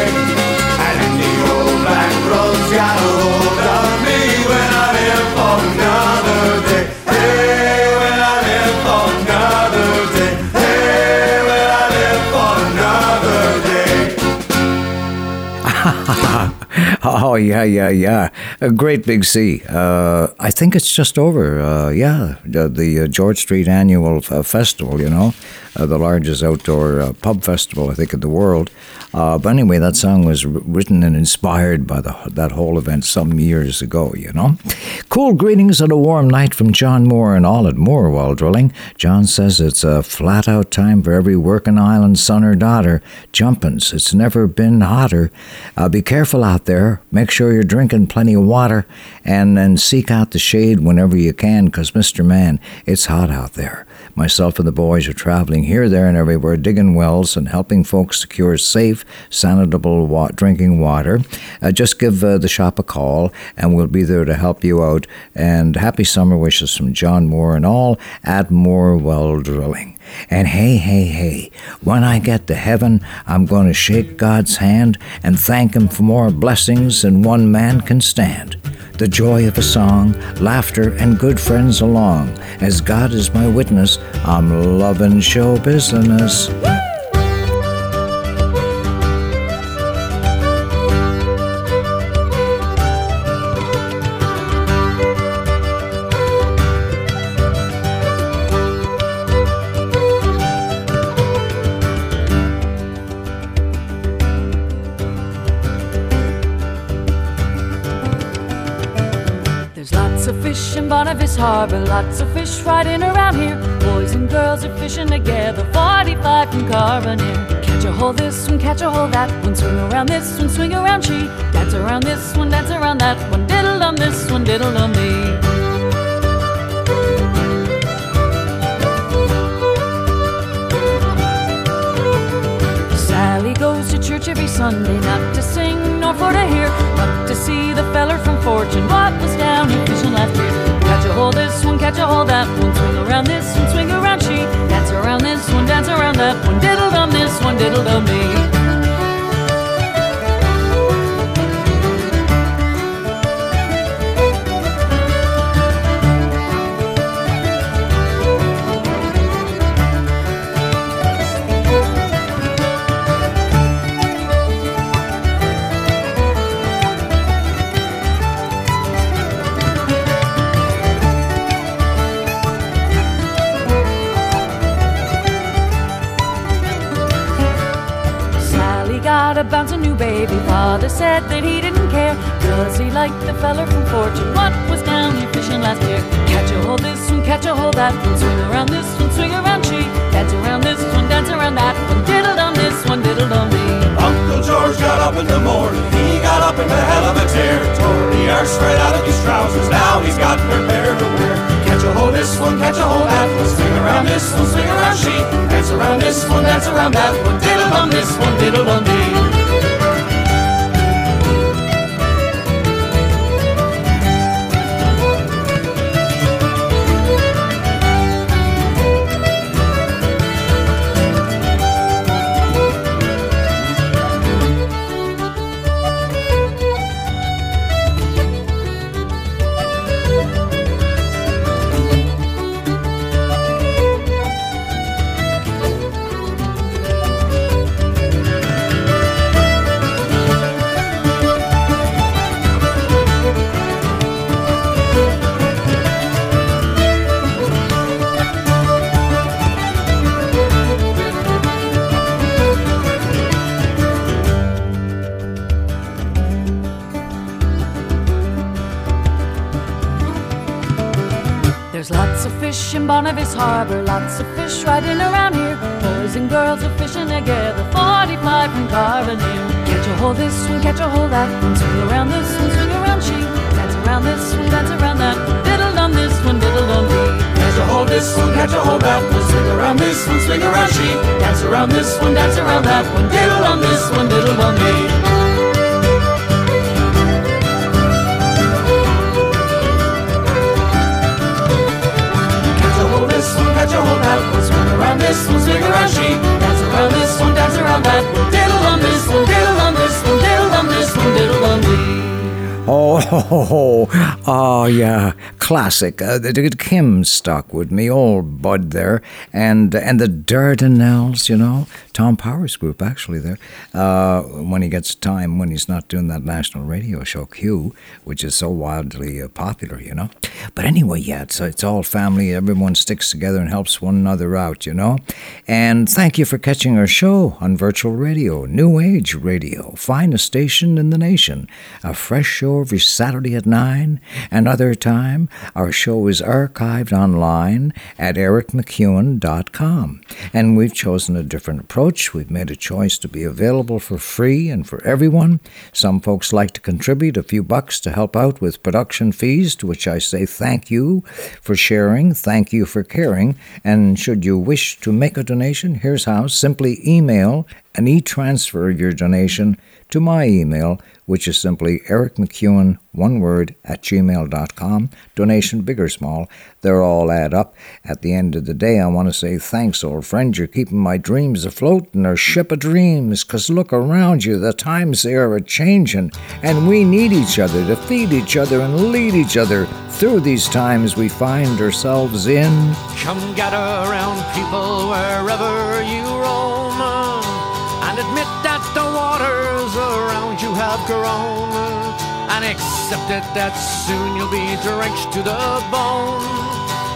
<laughs> Oh, yeah, yeah, yeah. A Great Big Sea. Uh, I think it's just over. Uh, yeah, the, the uh, George Street Annual uh, Festival, you know, uh, the largest outdoor uh, pub festival, I think, in the world. But anyway, that song was wr- written and inspired by the, that whole event some years ago, you know. Cool greetings on a warm night from John Moore and all at Moore Well Drilling. John says it's a flat out time for every working island son or daughter. Jumpins', it's never been hotter. Uh, be careful out there. Make sure you're drinking plenty of water and then seek out the shade whenever you can because, Mr. Man, it's hot out there. Myself and the boys are traveling here, there, and everywhere, digging wells and helping folks secure safe, sanitable wa- drinking water. Uh, just give uh, the shop a call, and we'll be there to help you out. And happy summer wishes from John Moore and all at Moore Well Drilling. And hey, hey, hey, when I get to heaven, I'm going to shake God's hand and thank Him for more blessings than one man can stand. The joy of a song, laughter, and good friends along. As God is my witness, I'm loving show business. Harbor, lots of fish riding around here. Boys and girls are fishing together, 45 from Carbonear. Catch a hold this one, catch a hold that one, swing around this one, swing around she. Dance around this one, dance around that one, diddle dum this one, diddle dum me. Sally goes to church every Sunday, not to sing nor for to hear, but to see the feller from Fortune. What was down here fishing last year? Hold this one, catch a hold that one, swing around this one, swing around she. Dance around this one, dance around that one, diddle dum this one, diddle dum me. Bounce a new baby. Father said that he didn't care, cause he liked the feller from Fortune. What was down here fishing last year? Catch a hold this one, catch a hold that one. Swing around this one, swing around she. Dance around this one, dance around that one. Diddle on this one, diddle on me. Uncle George got up in the morning. He got up in a hell of a tear. Tore the arse right out of his trousers. Now he's got pair to this one, catch a hold that one. Swing around this one, swing around she. Dance around this one, dance around that one. Diddle dum this one, diddle dum dee. In Harbor, lots of fish riding around here. Boys and girls are fishing together, 45 from Carbonear. Catch a hold this one, catch a hold that one, swing around this one, swing around she. Dance around this one, dance around that diddle dum this one, diddle dum dee. Catch a hold this one, catch a hold that one. Swing around this one, swing around she. Dance around this one, dance around that one. Diddle on this one, diddle on me. Oh, oh, <laughs> oh, oh yeah, classic. Uh, Kim stuck with me, old Bud there, and and the Dardanelles, you know, Tom Power's group actually there. Uh, when he gets time, when he's not doing that national radio show Q, which is so wildly uh, popular, you know. But anyway, yeah, it's it's all family. Everyone sticks together and helps one another out, you know. And thank you for catching our show on virtual radio, New Age Radio, finest station in the nation. A fresh show every Saturday at 9. Another time, our show is archived online at ericmacewen.com. And we've chosen a different approach. We've made a choice to be available for free and for everyone. Some folks like to contribute a few bucks to help out with production fees, to which I say thank you for sharing, thank you for caring. And should you wish to make a donation, here's how simply email an e transfer of your donation to my email, which is simply Eric MacEwen, one word, at gmail.com. Donation, big or small, they're all add up. At the end of the day, I want to say thanks, old friend. You're keeping my dreams afloat in our ship of dreams. 'Cause look around you, the times they are a changing, and we need each other to feed each other and lead each other through these times we find ourselves in. Come gather around people wherever you have grown and accept it that soon you'll be drenched to the bone.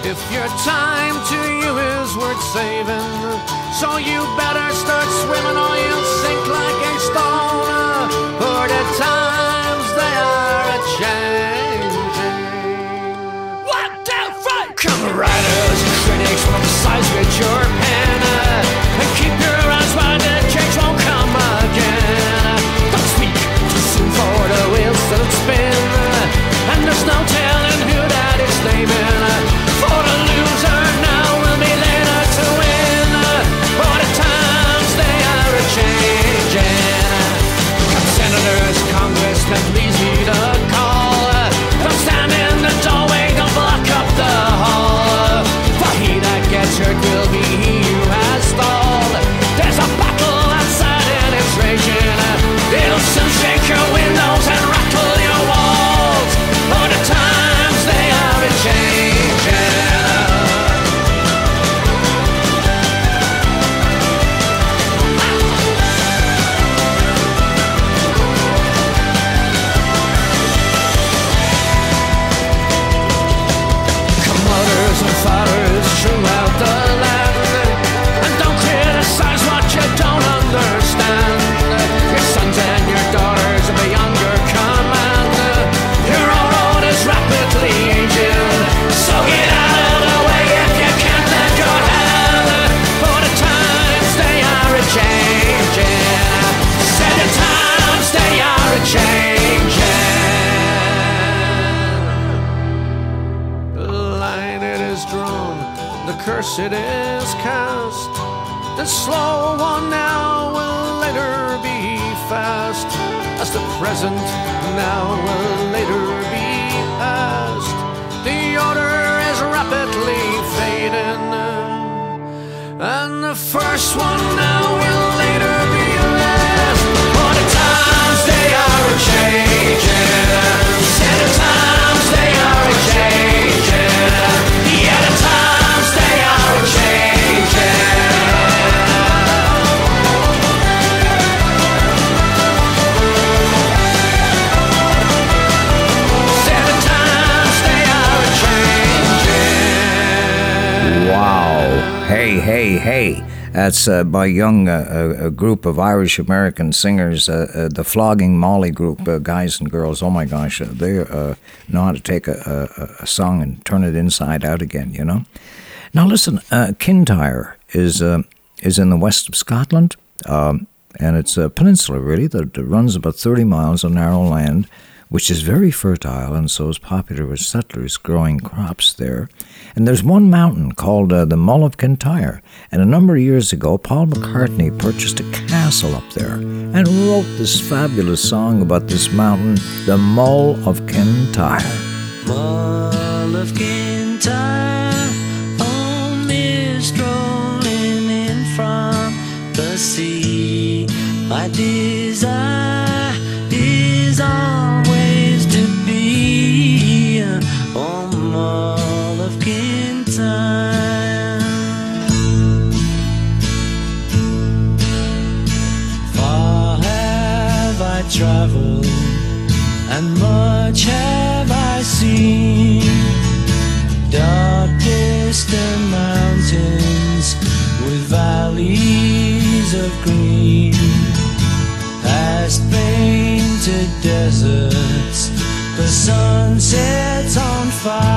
If your time to you is worth saving, so you better start swimming or you'll sink like a stone. For the times they are a changing. One, two, three! Come writers and critics size with your That's uh, by young uh, a, a group of Irish American singers, uh, uh, the Flogging Molly group, uh, guys and girls. Oh my gosh, they know how to take a, a, a song and turn it inside out again. You know. Now listen, Kintyre is uh, is in the west of Scotland, um, and it's a peninsula really that, that runs about thirty miles of narrow land, which is very fertile and so is popular with settlers growing crops there. And there's one mountain called uh, the Mull of Kintyre, and a number of years ago, Paul McCartney purchased a castle up there and wrote this fabulous song about this mountain, the Mull of Kintyre. Mull of Kintyre, in from the sea. My desire sun sets on fire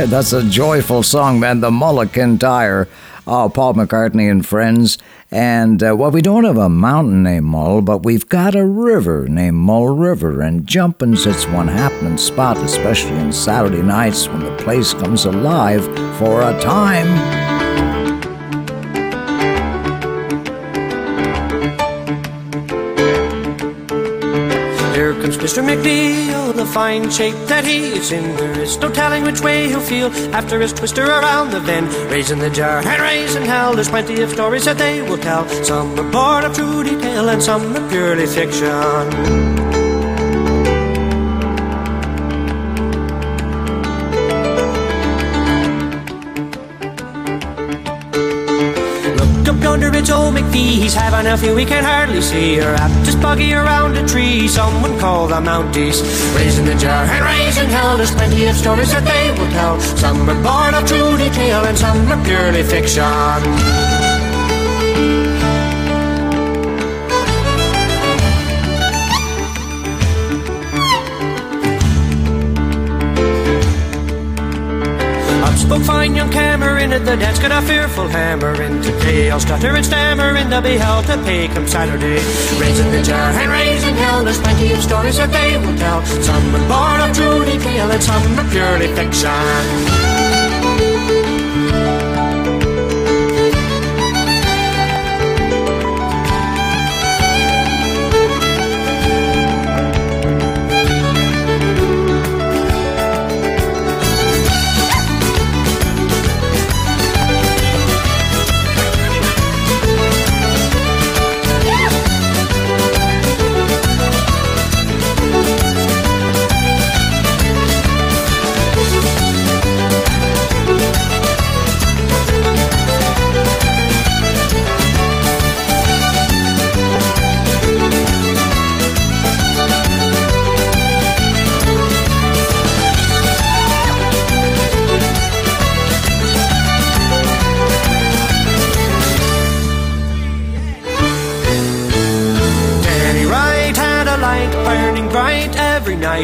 <laughs> That's a joyful song, man. The Mull of Kintyre. Oh, Paul McCartney and friends. And, uh, well, we don't have a mountain named Mull, but we've got a river named Mull River. And jumping's its one happening spot, especially on Saturday nights when the place comes alive for a time. Mr. McNeil, the fine shape that he is in. There is no telling which way he'll feel after his twister around the bend. Raising the jar and raising hell, there's plenty of stories that they will tell. Some are born of true detail and some are purely fiction. He's having a few we can hardly see. Or apt just buggy around a tree. Someone call the Mounties. Raising the jar and raising hell. There's plenty of stories that they will tell. Some are born of true detail and some are purely fiction. Spoke fine young Cameron at the desk and a fearful hammer in today. I'll stutter and stammer and they'll be held to pay come Saturday. Raising the jar and raising hell, there's plenty of stories that they will tell. Some are born of true detail and some are purely fiction.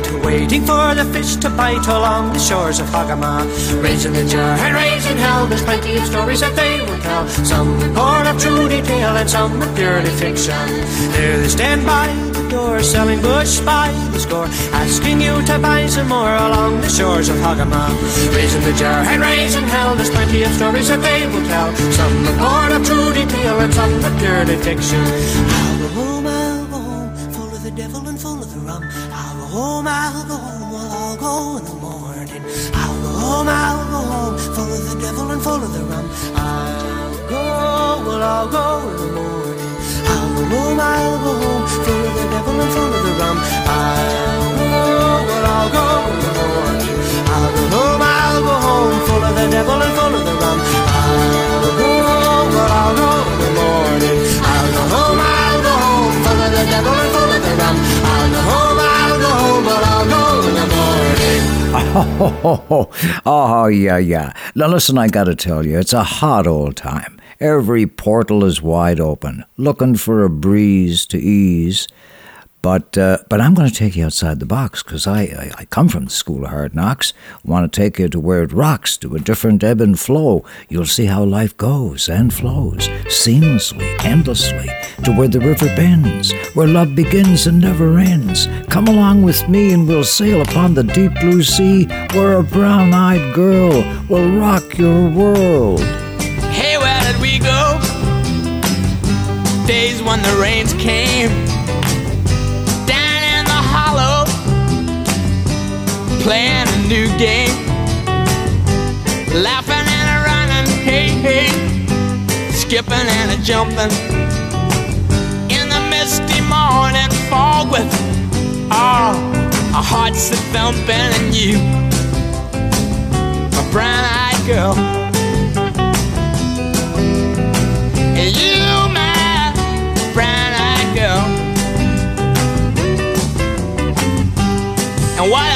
Night, waiting for the fish to bite along the shores of Hagama. Raising the jar and raising hell, there's plenty of stories that they will tell. Some born of true detail and some are purely fiction. There they stand by the door, selling bush by the score, asking you to buy some more along the shores of Hagama. Raising the jar and raising hell, there's plenty of stories that they will tell. Some born of true detail and some are purely fiction. Home, I'll go home, full of the devil and full of the rum. I'll go, well, I'll go in the morning. I'll go home, I'll go home, full of the devil and full of the rum. I'll go, well, I'll go in the morning. I'll go home, I'll go home, full of the devil and full of the rum. I'll go, well, I'll go in the morning. I'll go home, I'll go home, full of the devil and full of the rum. I'll go home, I'll go home, but I'll go in the morning. Oh, <laughs> oh, yeah, yeah. Now, listen, I gotta tell you, it's a hot old time. Every portal is wide open, looking for a breeze to ease. But uh, but I'm going to take you outside the box because I, I, I come from the school of hard knocks. Want to take you to where it rocks, to a different ebb and flow. You'll see how life goes and flows seamlessly, endlessly, to where the river bends, where love begins and never ends. Come along with me and we'll sail upon the deep blue sea, where a brown-eyed girl will rock your world. Hey, where did we go? Days when the rains came playing a new game, laughing and a running, hey hey, skipping and a jumping, In the misty morning fog with ah, all our hearts that thumping and you, my brown-eyed girl. You, my brown-eyed girl. And whatever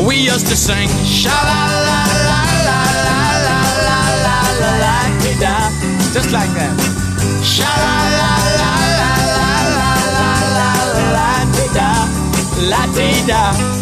We used to sing sha la la la la la la la la la la da just like that. Sha la la la la la la la la la da la da.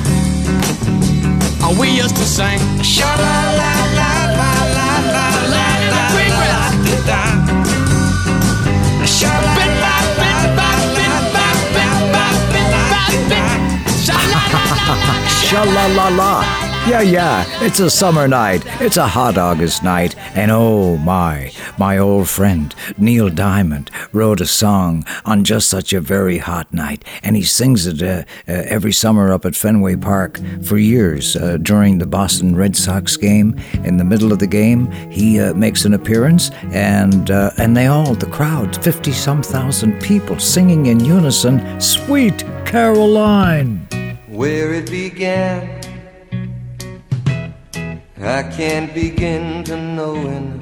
oh, we used to sing? Sha la la la la la la la la la la Sha la la la la la la la la Sha la la la. Yeah, yeah, it's a summer night. It's a hot August night. And oh my, my old friend Neil Diamond wrote a song on just such a very hot night. And he sings it uh, uh, every summer up at Fenway Park for years uh, during the Boston Red Sox game. In the middle of the game, he uh, makes an appearance, and, uh, and they all, the crowd, 50 some thousand people singing in unison, Sweet Caroline. where it began. I can't begin to knowing,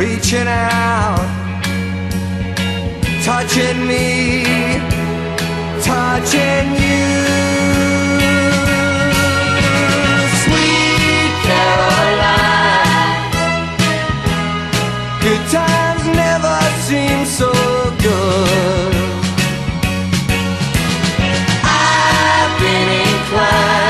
reaching out, touching me, touching you. Sweet Caroline, good times never seem so good. I've been inclined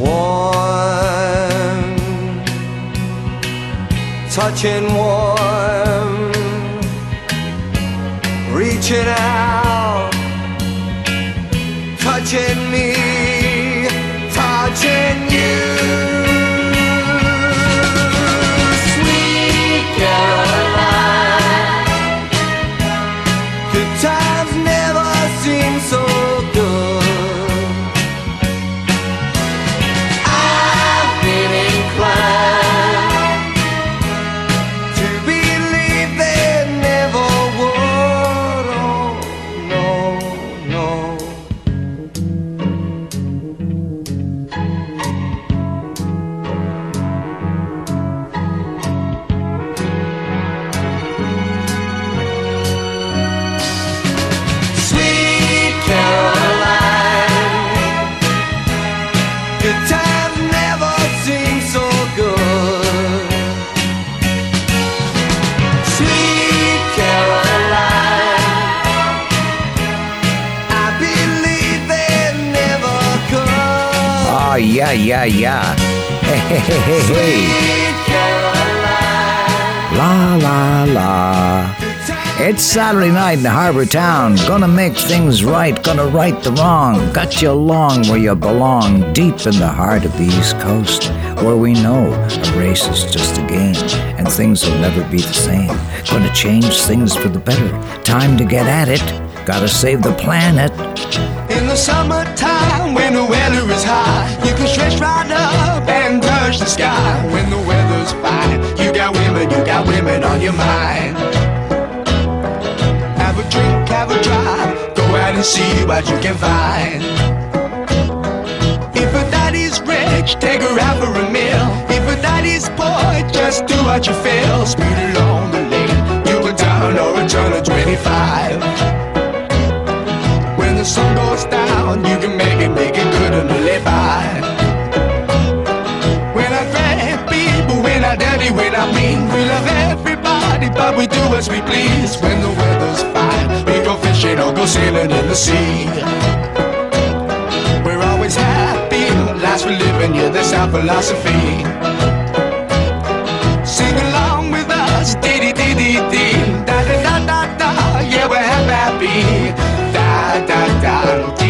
Warm, touching warm, reaching out, touching me, touching you. Sweet Caroline, yeah, yeah, yeah. Hey, hey, hey, hey. La, la, la. It's Saturday night in Harbor Town. Gonna make things right, gonna right the wrong. Got you along where you belong, deep in the heart of the East Coast, where we know a race is just a game and things will never be the same. Gonna change things for the better. Time to get at it. Gotta save the planet. In the summertime, when the weather is high, you can stretch right up and touch the sky. When the weather's fine, you got women, you got women on your mind. Have a drink, have a drive, go out and see what you can find. If a daddy's rich, take her out for a meal. If a daddy's poor, just do what you feel. Speed along the lane, you go down or a turn of 25. When the sun goes down, you can make it, make it good live by. When I grab people, when I dirty, when I mean, we love everybody, but we do as we please. When the weather's fine, we go fishing or go sailing in the sea. We're always happy, lives we live in, yeah, that's our philosophy. Sing along with us, dee dee dee dee da da da da da, yeah, we're happy. Da da da, da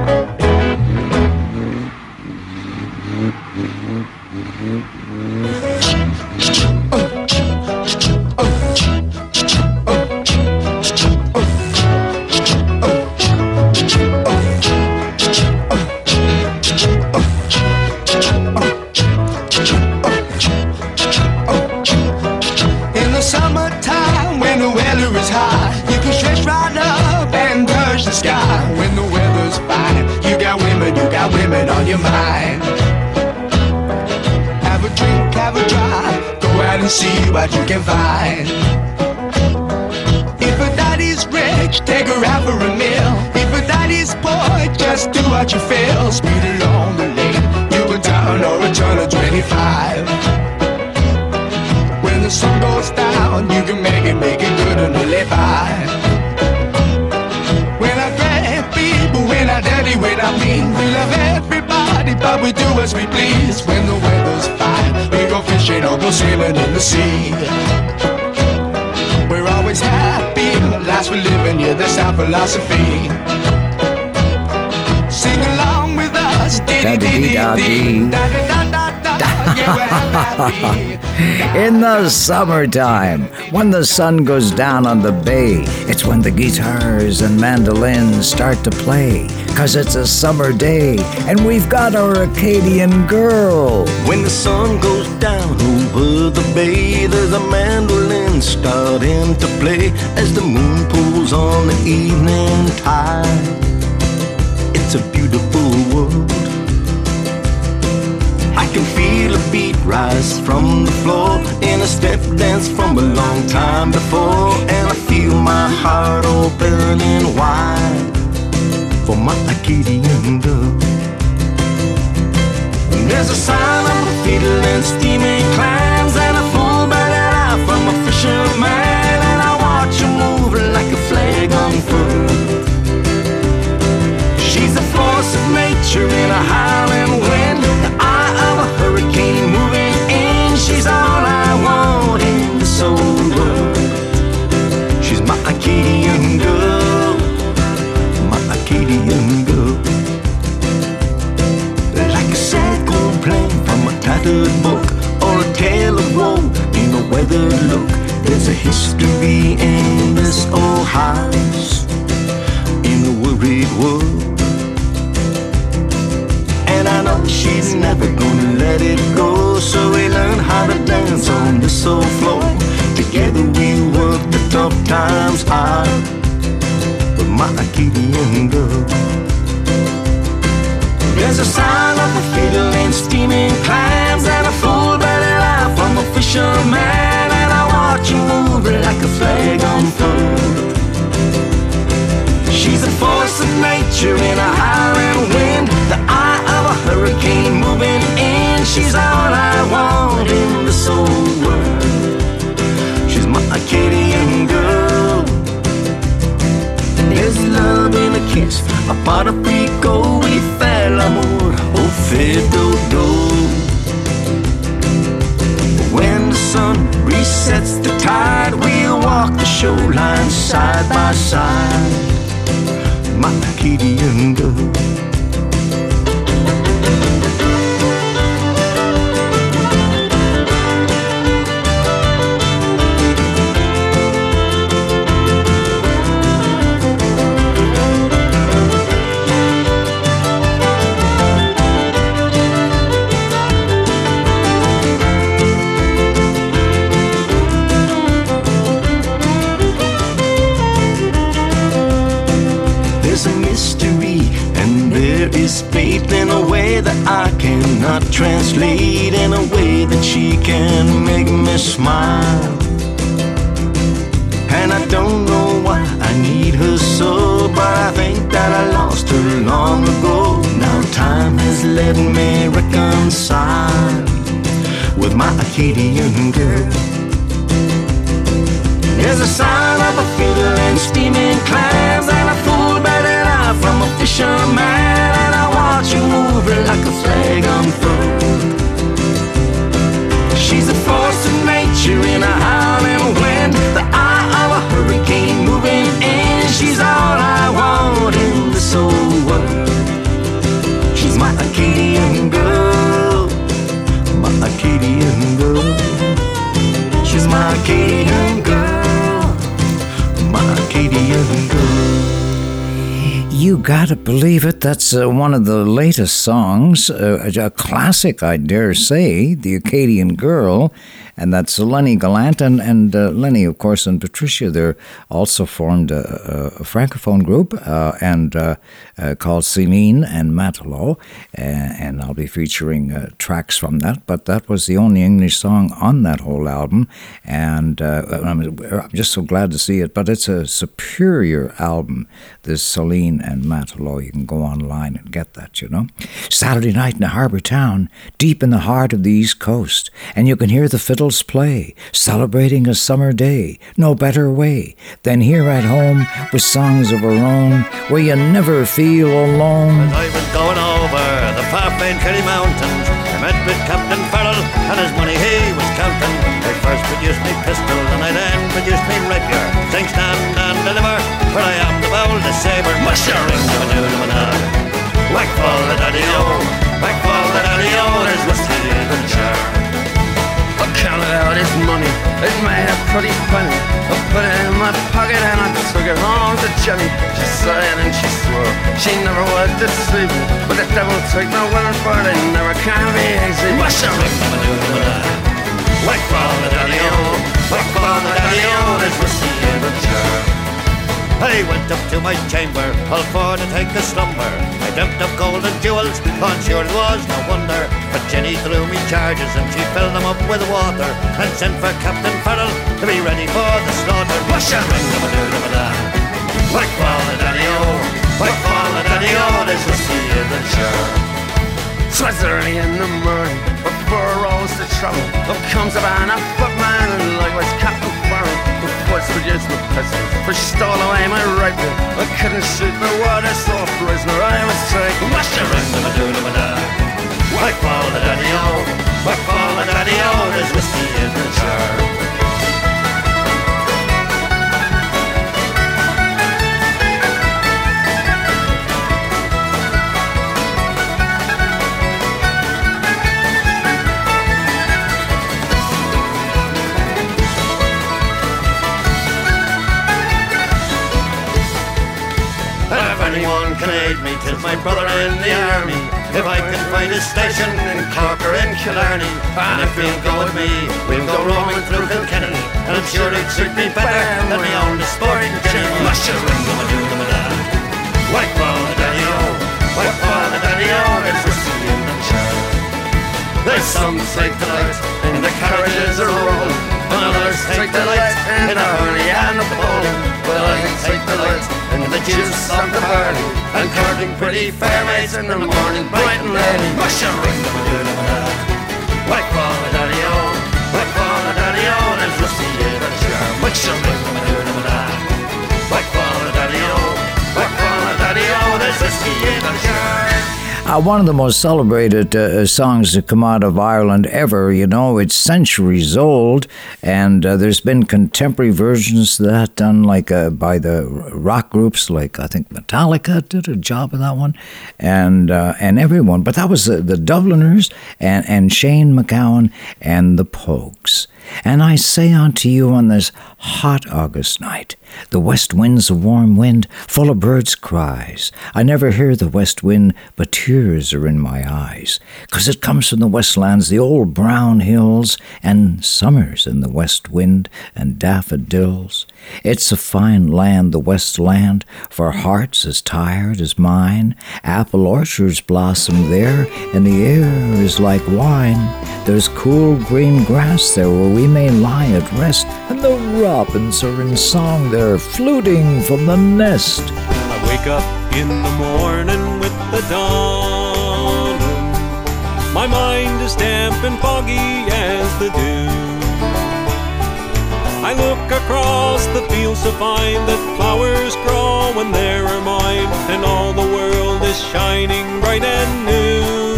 What you can find. If a daddy's rich, take her out for a meal. If a daddy's poor, just do what you feel. Speed along the lane, you go down or a turn of 25. When the sun goes down, you can make it, make it good and live by. When I grab people, when I dirty, when I mean, we love everybody, but we do as we please. When the weather's fine, we go fishing or go sailing in the sea. We're always happy, lives we live in, yeah, that's our philosophy. Sing along with us, dee dee dee dee <laughs> In the summertime, when the sun goes down on the bay, it's when the guitars and mandolins start to play. Cause it's a summer day, and we've got our Acadian girl. When the sun goes down over the bay, there's a mandolin starting to play as the moon pulls on the evening tide. It's a beautiful world. I can feel a beat rise from the floor in a step dance from a long time before, and I feel my heart opening wide for my Acadian girl. There's a sound of a fiddle and steaming clams and a full bellied eye from a fisherman, and I watch her move like a flag on unfurled. She's a force of nature in a howling wind, this. She's my Acadian girl, my Acadian girl. Like a sad gold plane from a tattered book or a tale of woe in a weathered look. There's a history in this old house in a worried world. And I know she's never gonna let it go, so we together we worked the tough times hard with my Acadian girl. There's a sign of the fiddle and steaming clams and a full belly laugh from a fisherman, and I watch him move like a flag on unfurled. She's a force of nature in a howling wind, the eye of a hurricane moving in. She's all I want in this whole world. Love in a kiss, a part of Pico, we fell amor, oh fido do. When the sun resets the tide, we'll walk the shoreline side by side. My Acadian girl. Cannot translate, in a way that she can make me smile. And I don't know why I need her so, but I think that I lost her long ago. Now time has let me reconcile with my Acadian girl. There's a sign of a fiddle and steaming clams fisherman, and I watch you move like a flag unfurled. She's a force of nature in a howling wind, the eye of a hurricane moving in. She's all I want in this whole world. She's my Acadian girl, my Acadian girl. She's my Acadian girl, my Acadian girl. You gotta believe it. That's uh, one of the latest songs, uh, a classic, I dare say, The Acadian Girl. And that's Lennie Gallant. And, and uh, Lennie, of course, and Patricia, they're also formed a, a francophone group uh, and uh, uh, called Celine and Matelot. And, and I'll be featuring uh, tracks from that. But that was the only English song on that whole album. And uh, I'm, I'm just so glad to see it. But it's a superior album, this Celine and Matelot. You can go online and get that, you know. Saturday night in a harbour town, deep in the heart of the East Coast, and you can hear the fiddles play, celebrating a summer day. No better way than here at home with songs of our own, where you never feel alone. As I was going over the far famed Kerry Mountains. I met with Captain Farrell and his money he was counting. I first produced me pistol and I then produced me rapier. Sing, stand and deliver, for I am the boldest saber. Musher, ring, the manoo, the Whack fall the daddy-o, whack fall the daddy-o, there's whiskey in the jar. Counted out his money, it made a pretty penny. I put it in my pocket and I took it home to Jenny. She sighed and she swore she never would deceive me. But the devil took my winning for it, it never can be easy. The Whack fall the daddy-o, fall the daddy-o, there's whiskey in the jar. I went up to my chamber, all for to take a slumber. I dreamt of gold and jewels, on sure it was no wonder. But Jenny threw me charges and she filled them up with water and sent for Captain Farrell to be ready for the slaughter. And ring them a doo them a da. Whack fall the daddy-o, whack fall the daddy-o, there's whiskey in the jar. Twas early in the morning, before I the trouble. Up comes a man, a footman, and likewise Captain First produced my pistol, for she stole away my rifle. I couldn't shoot water, so a prisoner I was taken. Ring them a doo them a da. Whack fall the daddy-o, whack fall the daddy-o, there's whiskey in the jar. Can aid me, tis my brother in the army. If I can find a station in Cork or in Killarney, and if you'll go with me, we'll go roaming through Kilkenny. And I'm sure it suit me better than me own sporting Jenny. Mushroom, dum dum dum dum. White ball, daddy o, white ball, daddy o, there's whiskey in the jar. There's some take delight in the carriages are rolling, and others take delight in the hurry and the bowling. Well, I take delight in the juice of the barley, and courting pretty fair maids in the morning, bright and early. Mushroom, dum dum dum dum. White ball, the daddy o, ball, the daddy o, there's whiskey in the jar. Mushroom, dum dum Uh, one of the most celebrated uh, songs to come out of Ireland ever. You know, it's centuries old, and uh, there's been contemporary versions of that done like uh, by the rock groups, like I think Metallica did a job of that one, and uh, and everyone. But that was the, the Dubliners and and Shane MacGowan and the Pogues. And I say unto you on this hot August night, the west wind's a warm wind, full of birds' cries. I never hear the west wind, but tears are in my eyes, 'cause it comes from the westlands, the old brown hills, and summers in the west wind, and daffodils. It's a fine land, the west land, for hearts as tired as mine. Apple orchards blossom there, and the air is like wine. There's cool green grass there where we may lie at rest, and the robins are in song there, fluting from the nest. I wake up in the morning with the dawn. My mind is damp and foggy as the dew. Across the fields to find that flowers grow when there are mine, and all the world is shining bright and new.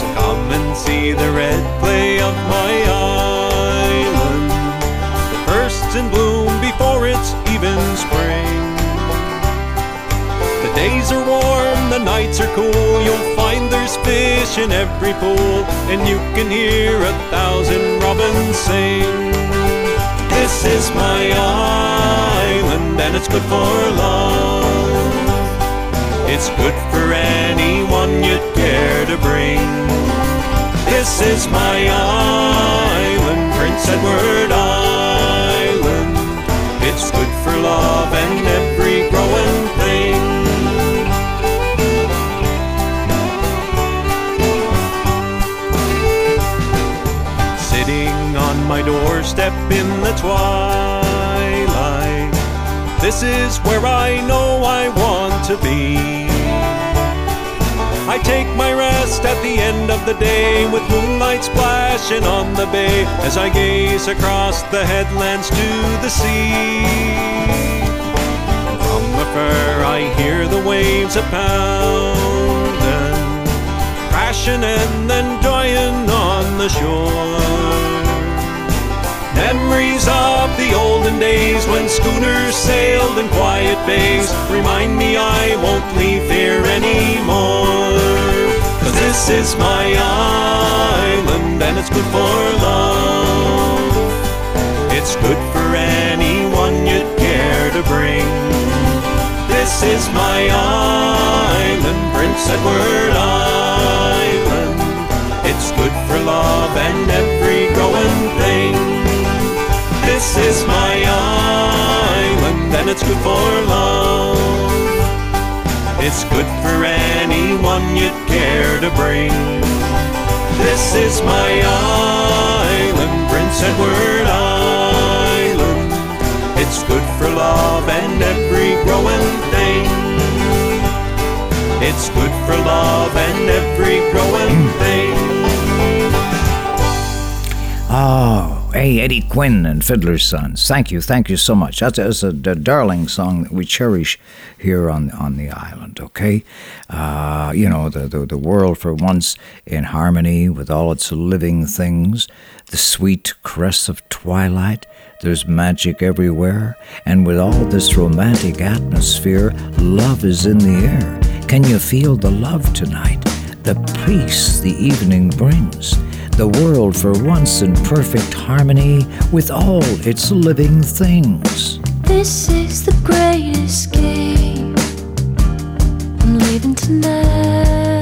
So come and see the red clay of my island, that bursts in bloom before it's even spring. The days are warm, the nights are cool. You'll find there's fish in every pool, and you can hear a thousand robins sing. This is my island, and it's good for love. It's good for anyone you'd care to bring. This is my island, Prince Edward Island. Doorstep in the twilight. This is where I know I want to be. I take my rest at the end of the day with moonlight splashing on the bay as I gaze across the headlands to the sea. From afar I hear the waves a pounding, crashing and then dying on the shore. Memories of the olden days when schooners sailed in quiet bays remind me I won't leave here anymore. Cause this is my island and it's good for love. It's good for anyone you'd care to bring. This is my island, Prince Edward Island. It's good for love and every growing thing. This is my island and it's good for love. It's good for anyone you'd care to bring. This is my island, Prince Edward Island. It's good for love and every growing thing. It's good for love and every growing thing. Oh, hey, Eddie Quinn and Fiddler's Sons. Thank you, thank you so much. That's, that's a, a darling song that we cherish here on on the island. Okay, uh, you know the, the the world for once in harmony with all its living things. The sweet caress of twilight. There's magic everywhere, and with all this romantic atmosphere, love is in the air. Can you feel the love tonight? The peace the evening brings the world for once in perfect harmony with all its living things. This is the greatest game. I'm leaving tonight.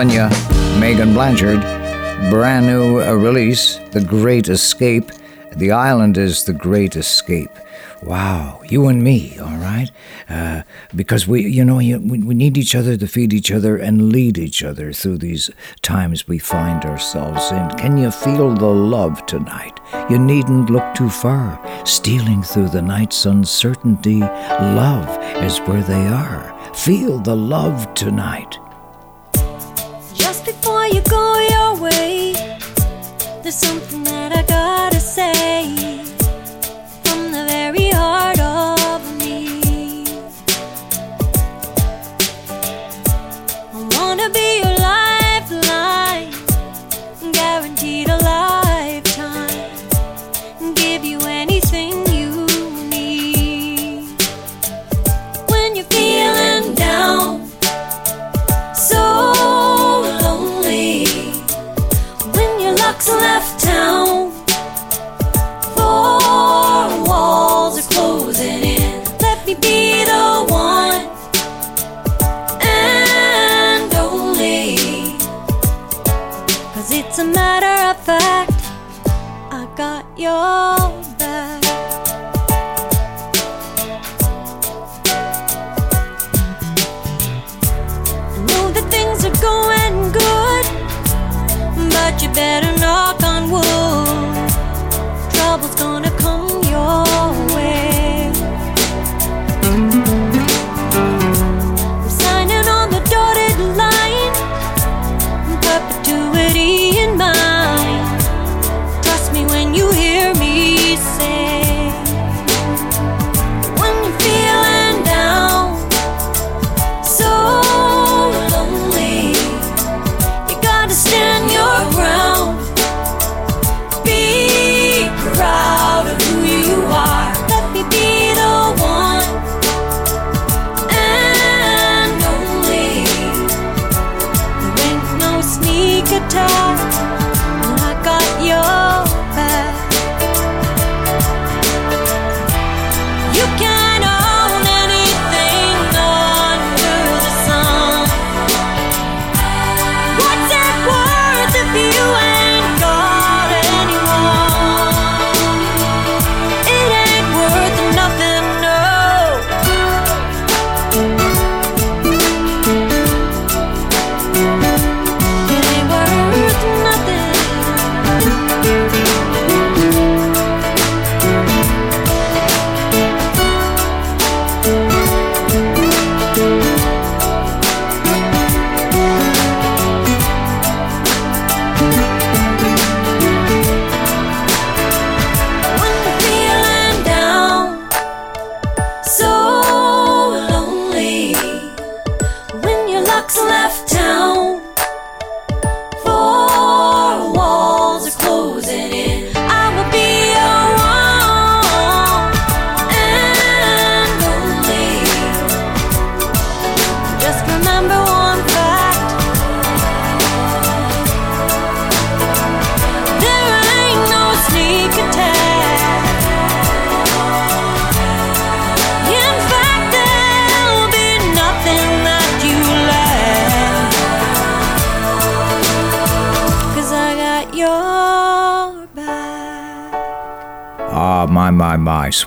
giving you Meaghan Blanchard. Brand new uh, release, The Great Escape. The island is The Great Escape. Wow, you and me, all right? Uh, because we, you know, we need each other to feed each other and lead each other through these times we find ourselves in. Can you feel the love tonight? You needn't look too far. Stealing through the night's uncertainty, love is where they are. Feel the love tonight.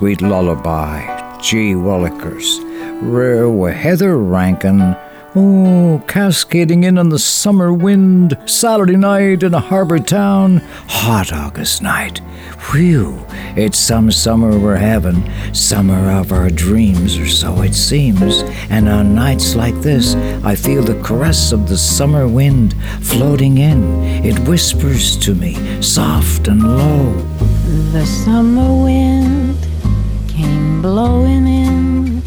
Sweet lullaby. Gee Willikers. With Heather Rankin. Oh, cascading in on the summer wind. Saturday night in a harbor town. Hot August night. Whew, it's some summer we're having. Summer of our dreams, or so it seems. And on nights like this, I feel the caress of the summer wind floating in. It whispers to me, soft and low. The summer wind blowing in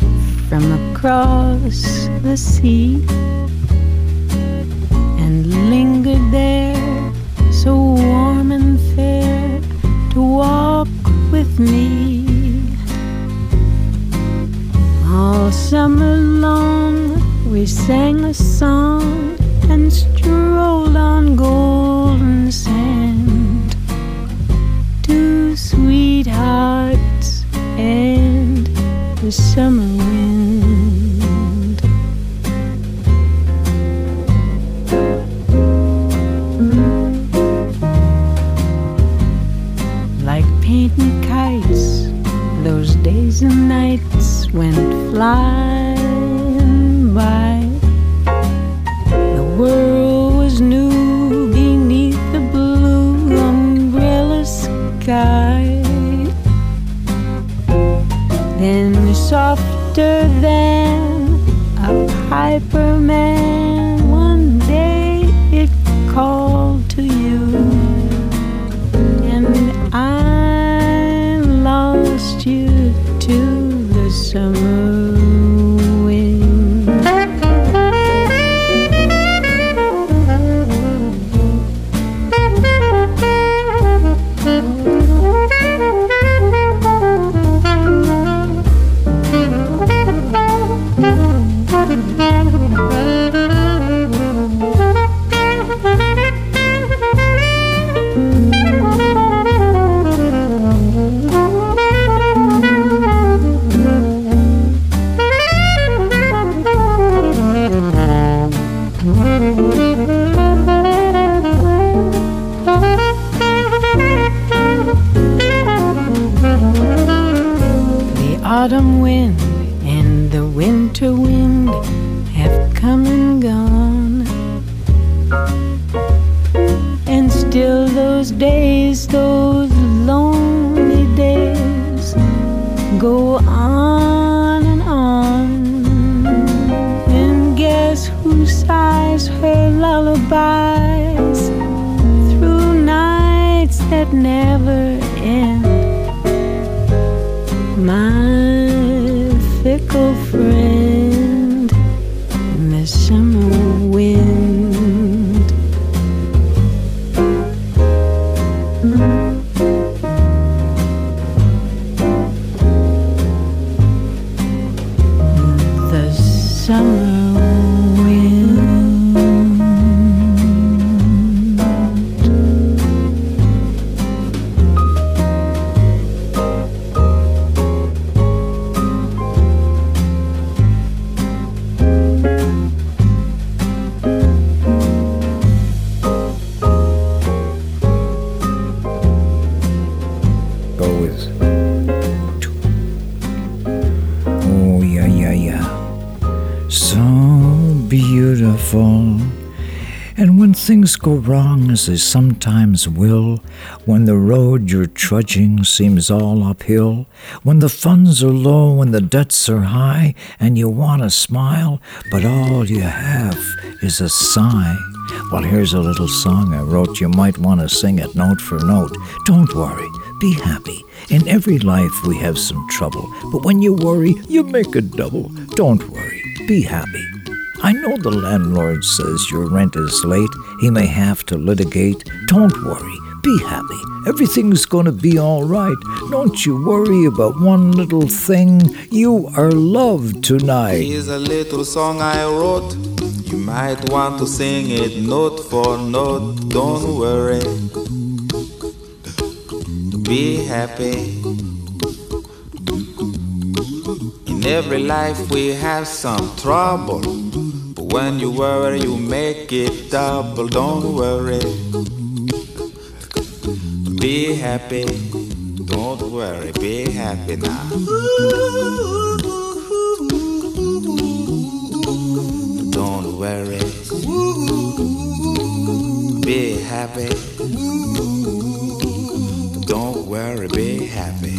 from across the sea and lingered there so warm and fair to walk with me. All summer long we sang a song things go wrong, as they sometimes will, when the road you're trudging seems all uphill, when the funds are low, and the debts are high, and you want to smile, but all you have is a sigh. Well, here's a little song I wrote. You might want to sing it note for note. Don't worry, be happy. In every life we have some trouble, but when you worry, you make a double. Don't worry, be happy. I know the landlord says your rent is late. He may have to litigate. Don't worry, be happy. Everything's gonna be all right. Don't you worry about one little thing. You are loved tonight. Here's a little song I wrote. You might want to sing it note for note. Don't worry. Be happy. In every life we have some trouble. When you worry, you make it double. Don't worry. Be happy. Don't worry, be happy now. Don't worry. Be happy. Don't worry, be happy.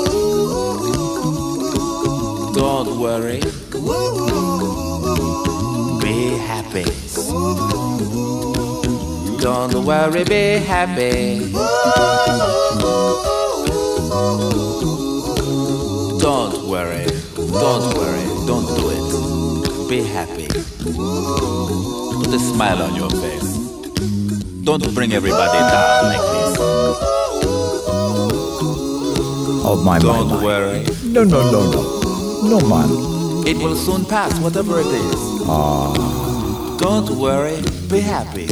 Don't worry. Be happy. Don't worry, be happy. Don't worry. Don't worry. Don't do it. Be happy. Put a smile on your face. Don't bring everybody down like this. Oh, my, my, Don't my. worry. No, no, no, no. No, man. It will soon pass, whatever it is. Ah. Don't worry. Be happy.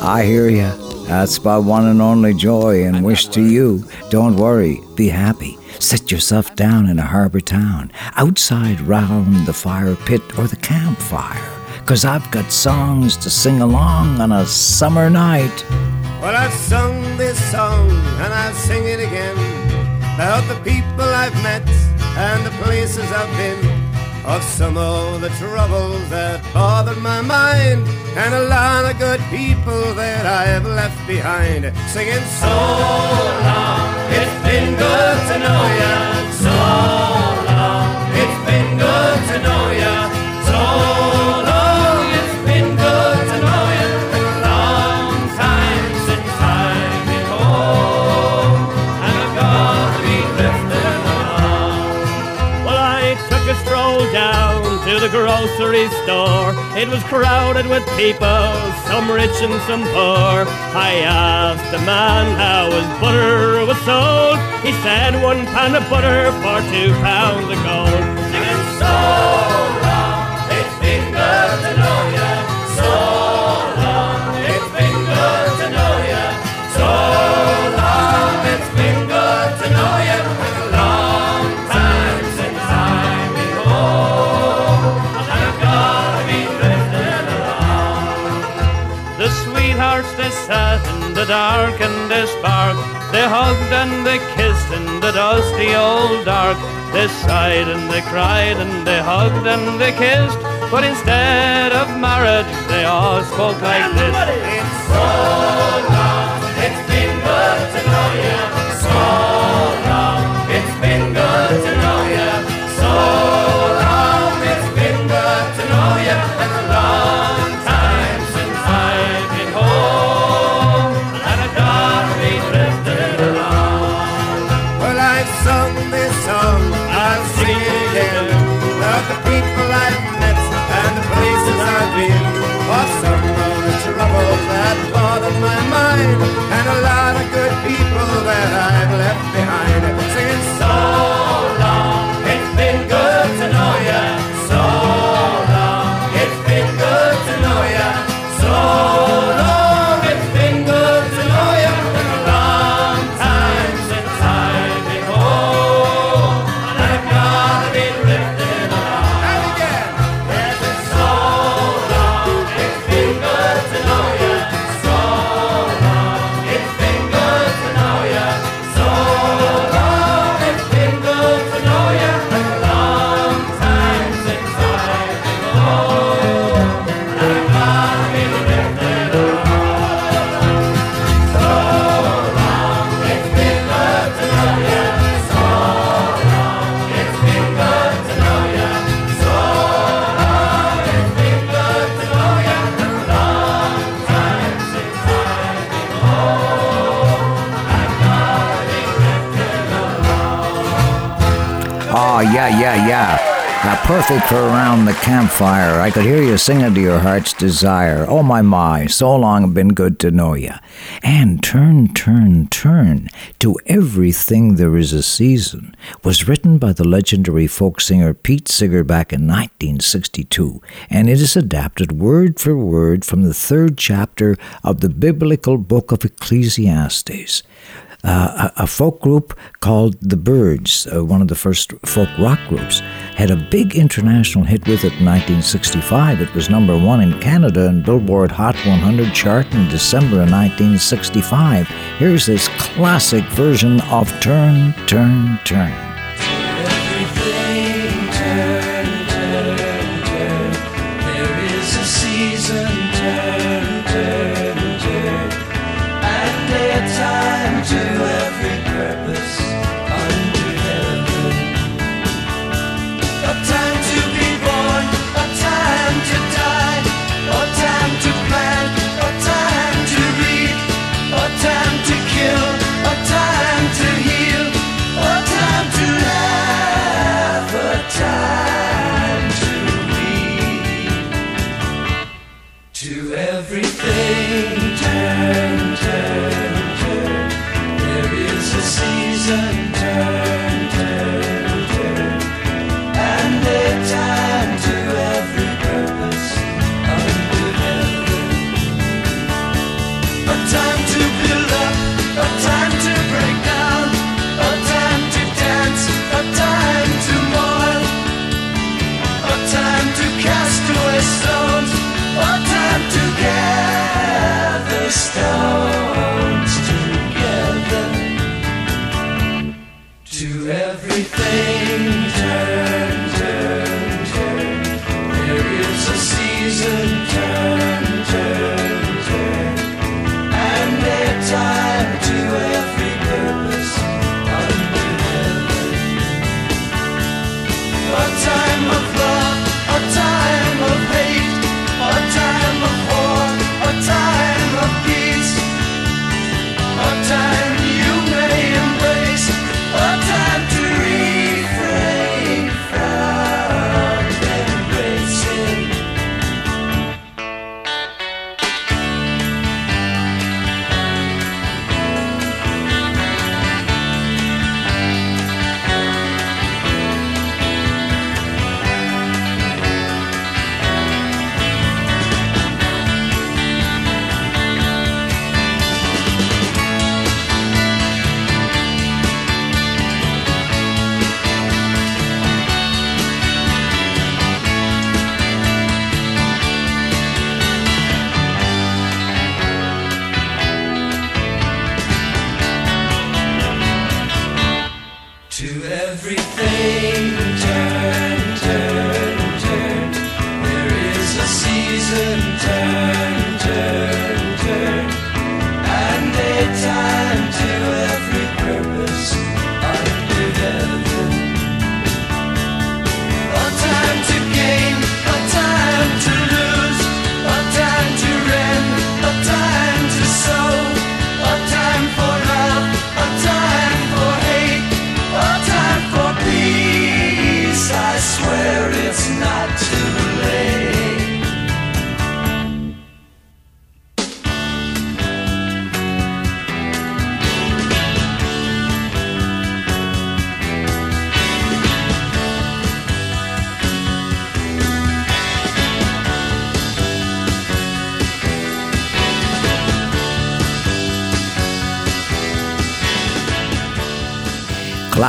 I hear you. That's my one and only joy and wish to you. Don't worry, be happy. Sit yourself down in a harbor town, outside round the fire pit or the campfire, 'cause I've got songs to sing along on a summer night. Well, I've sung this song and I'll sing it again about the people I've met and the places I've been, of some of the troubles that bothered my mind, and a lot of good people that I have left behind. Singing so long, it's been good to know ya. So the grocery store. It was crowded with people, some rich and some poor. I asked the man how his butter was sold. He said one pound of butter for two pounds of gold. Singing so and they kissed in the dusty old dark. They sighed and they cried and they hugged and they kissed. But instead of marriage, they all spoke like this. It's so long, it's been good to know ya. So I perfect for around the campfire. I could hear you singing to your heart's desire. Oh, my, my, so long been good to know you. And Turn, Turn, Turn to Everything There Is a Season was written by the legendary folk singer Pete Seeger back in 1962, and it is adapted word for word from the third chapter of the biblical book of Ecclesiastes uh, a, a, folk group called The Byrds, uh, one of the first folk rock groups, had a big international hit with it in 1965. It was number one in Canada and Billboard Hot 100 chart in December of 1965. Here's this classic version of Turn, Turn, Turn.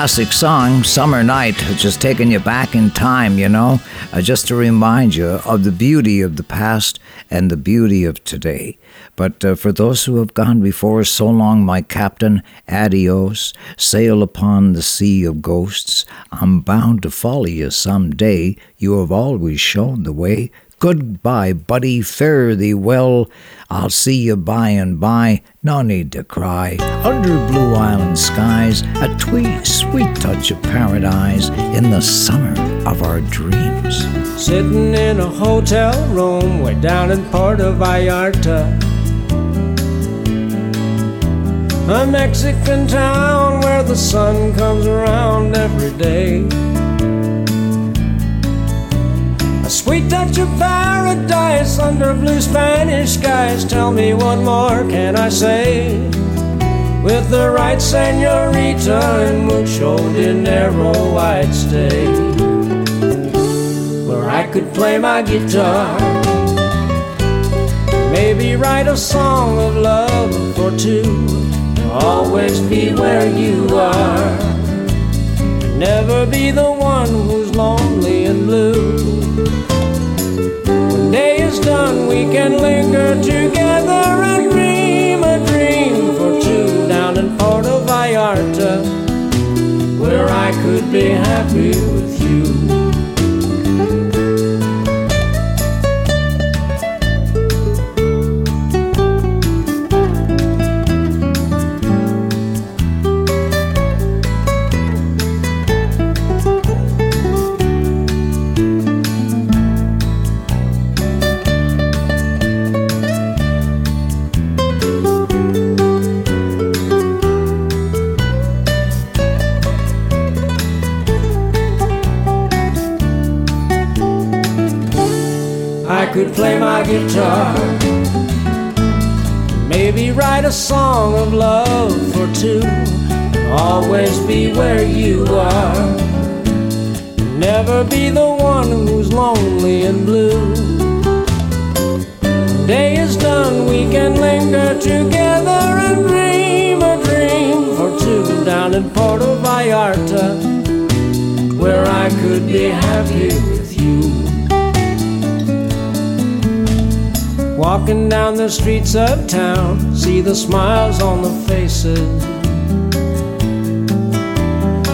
Classic song, Summer Night, just taking you back in time, you know, uh, just to remind you of the beauty of the past and the beauty of today. But uh, for those who have gone before, so long, my captain, adios, sail upon the sea of ghosts. I'm bound to follow you some day. You have always shown the way. Goodbye, buddy, fare thee well. I'll see you by and by, no need to cry. Under blue island skies, a twee sweet touch of paradise in the summer of our dreams. Sitting in a hotel room way down in Puerto Vallarta. A Mexican town where the sun comes around every day. Sweet touch of paradise under blue Spanish skies. Tell me what more can I say? With the right senorita and mucho dinero, I'd stay. Where I could play my guitar. Maybe write a song of love for two. Always be where you are. Never be the one who's lonely and blue. When day is done, we can linger together and dream a dream for two down in Puerto Vallarta, where I could be happy with you. Could play my guitar. Maybe write a song of love for two. Always be where you are. Never be the one who's lonely and blue. Day is done, we can linger together and dream a dream for two down in Puerto Vallarta, where I could be happy Walking down the streets of town, see the smiles on the faces.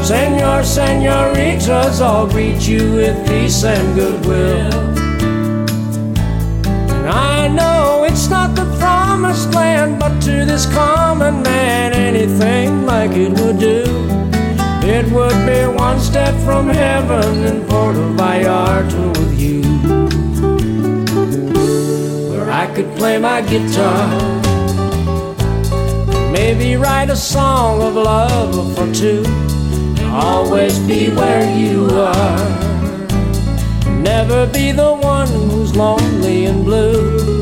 Senor, senoritas all greet you with peace and goodwill. And I know it's not the promised land, but to this common man, anything like it would do. It would be one step from heaven in Puerto Vallarta could play my guitar. Maybe write a song of love for two. Always be where you are. Never be the one who's lonely and blue.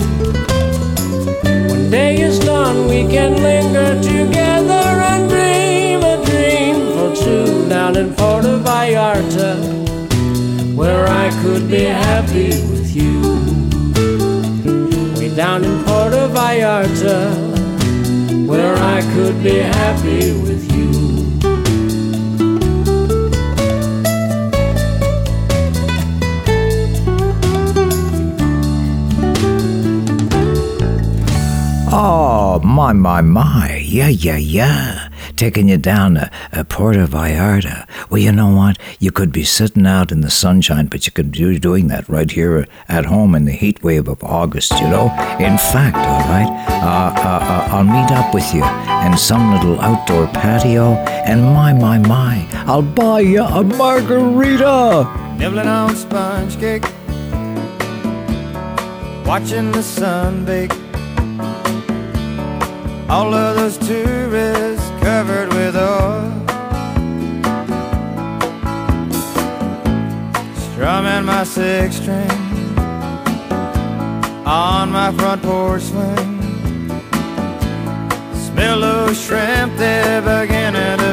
When day is done, we can linger together and dream a dream for two down in Puerto Vallarta, where I could be happy with you. Down in Puerto Vallarta, where I could be happy with you. Oh, my, my, my. Yeah, yeah, yeah. Taking you down to uh, Puerto Vallarta. Well, you know what? You could be sitting out in the sunshine, but you could be doing that right here at home in the heat wave of August, you know? In fact, all right, uh, uh, uh, I'll meet up with you in some little outdoor patio, and my, my, my, I'll buy you a margarita. Nibbling on sponge cake, watching the sun bake. All of those tourists covered with oil, strumming my six string on my front porch swing. Smell those shrimp, they're beginning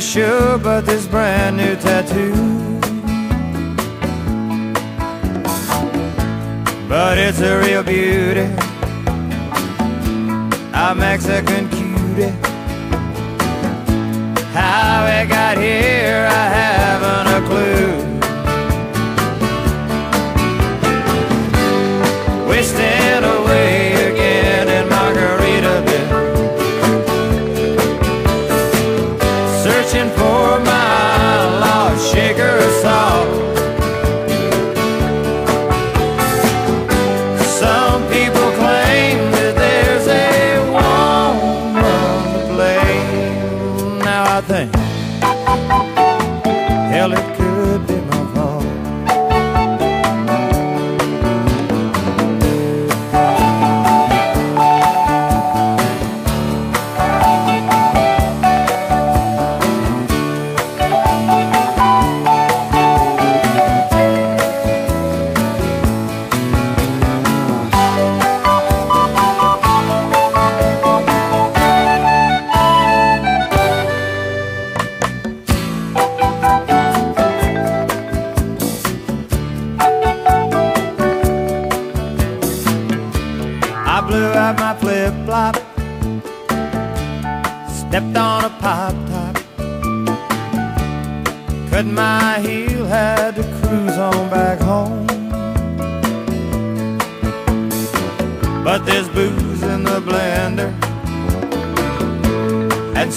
Show but this brand new tattoo. But it's a real beauty. A Mexican cutie. How it got here, I haven't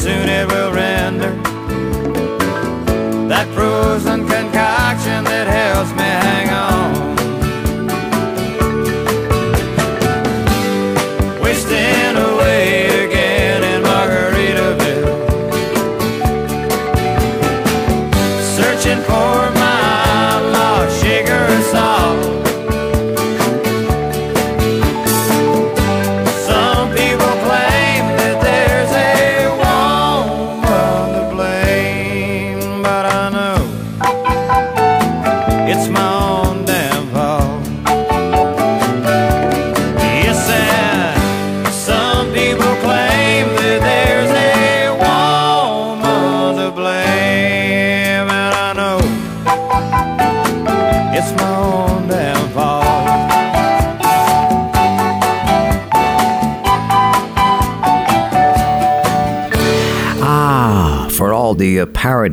soon it will render. That frozen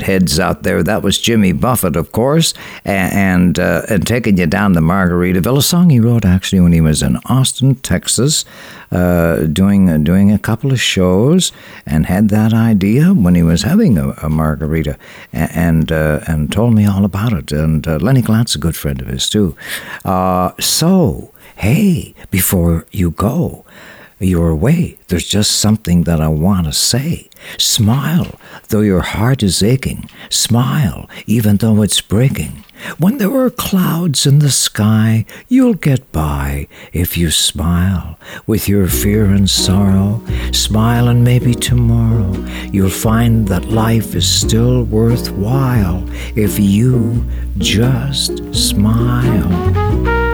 heads out there, that was Jimmy Buffett, of course, and and, uh, and taking you down to Margaritaville, a song he wrote actually when he was in Austin, Texas, uh, doing doing a couple of shows, and had that idea when he was having a, a margarita, and uh, and told me all about it. And uh, Lennie Gallant's a good friend of his too. Uh, so hey, before you go your way. There's just something that I want to say. Smile, though your heart is aching. Smile, even though it's breaking. When there are clouds in the sky, you'll get by if you smile with your fear and sorrow. Smile, and maybe tomorrow you'll find that life is still worthwhile if you just smile.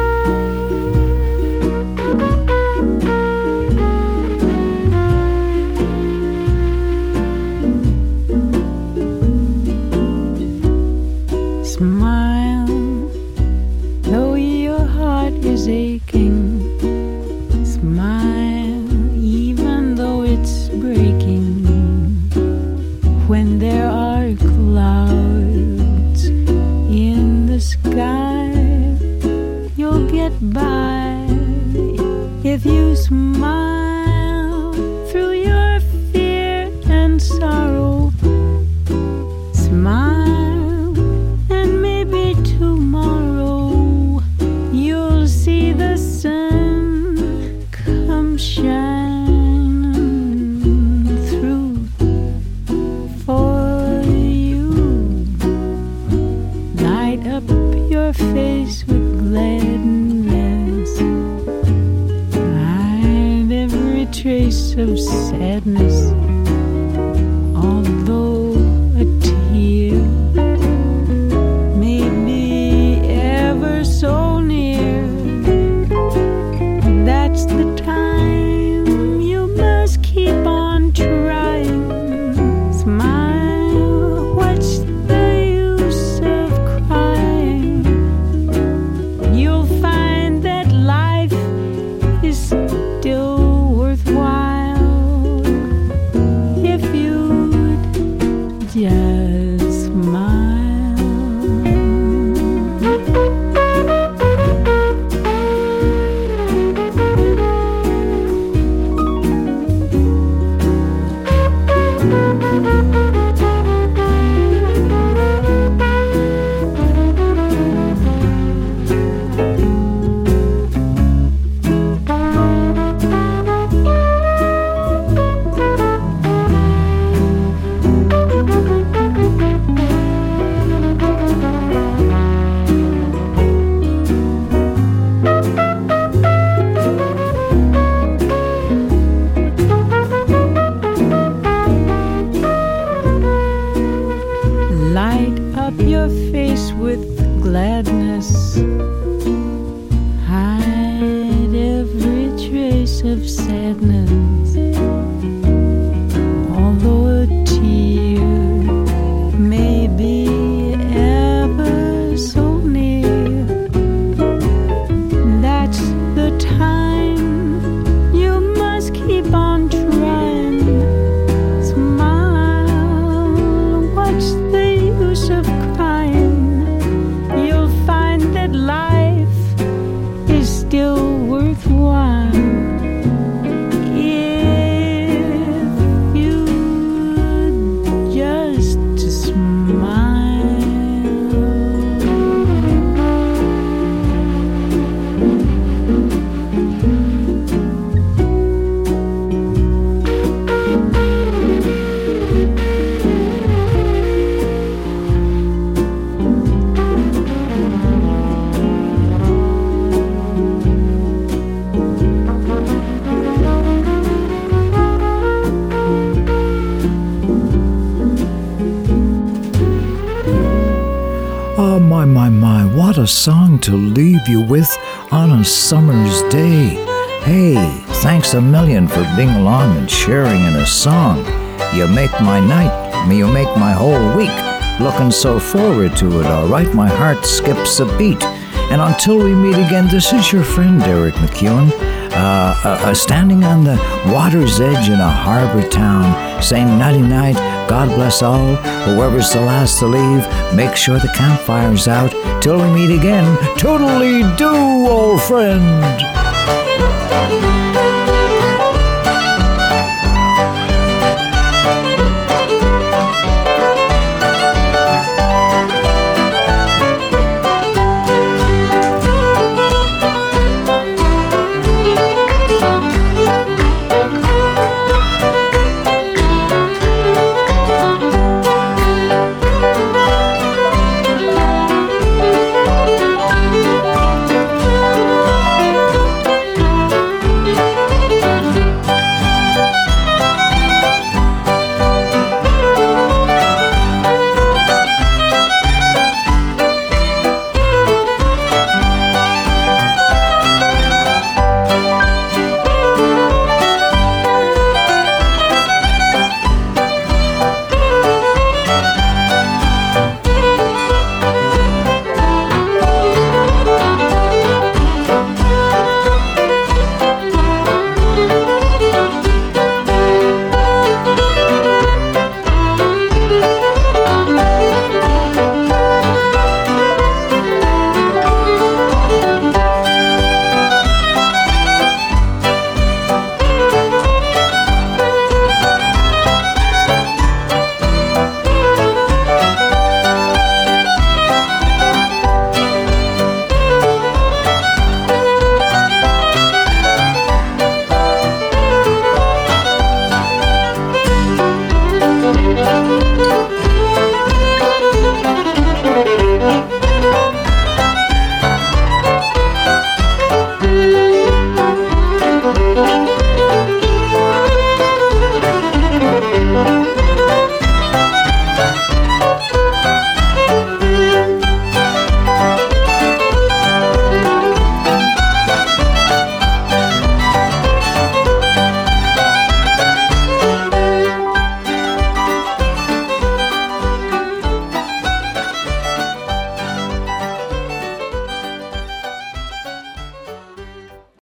up your face with gladness. Hide every trace of sadness. A song to leave you with on a summer's day. Hey, thanks a million for being along and sharing in a song. You make my night, you make my whole week. Looking so forward to it, all right? My heart skips a beat. And until we meet again, this is your friend Eric MacEwen, uh, uh, uh, standing on the water's edge in a harbor town, saying nighty night, God bless all, whoever's the last to leave, make sure the campfire's out. Till we meet again, totally do, old friend.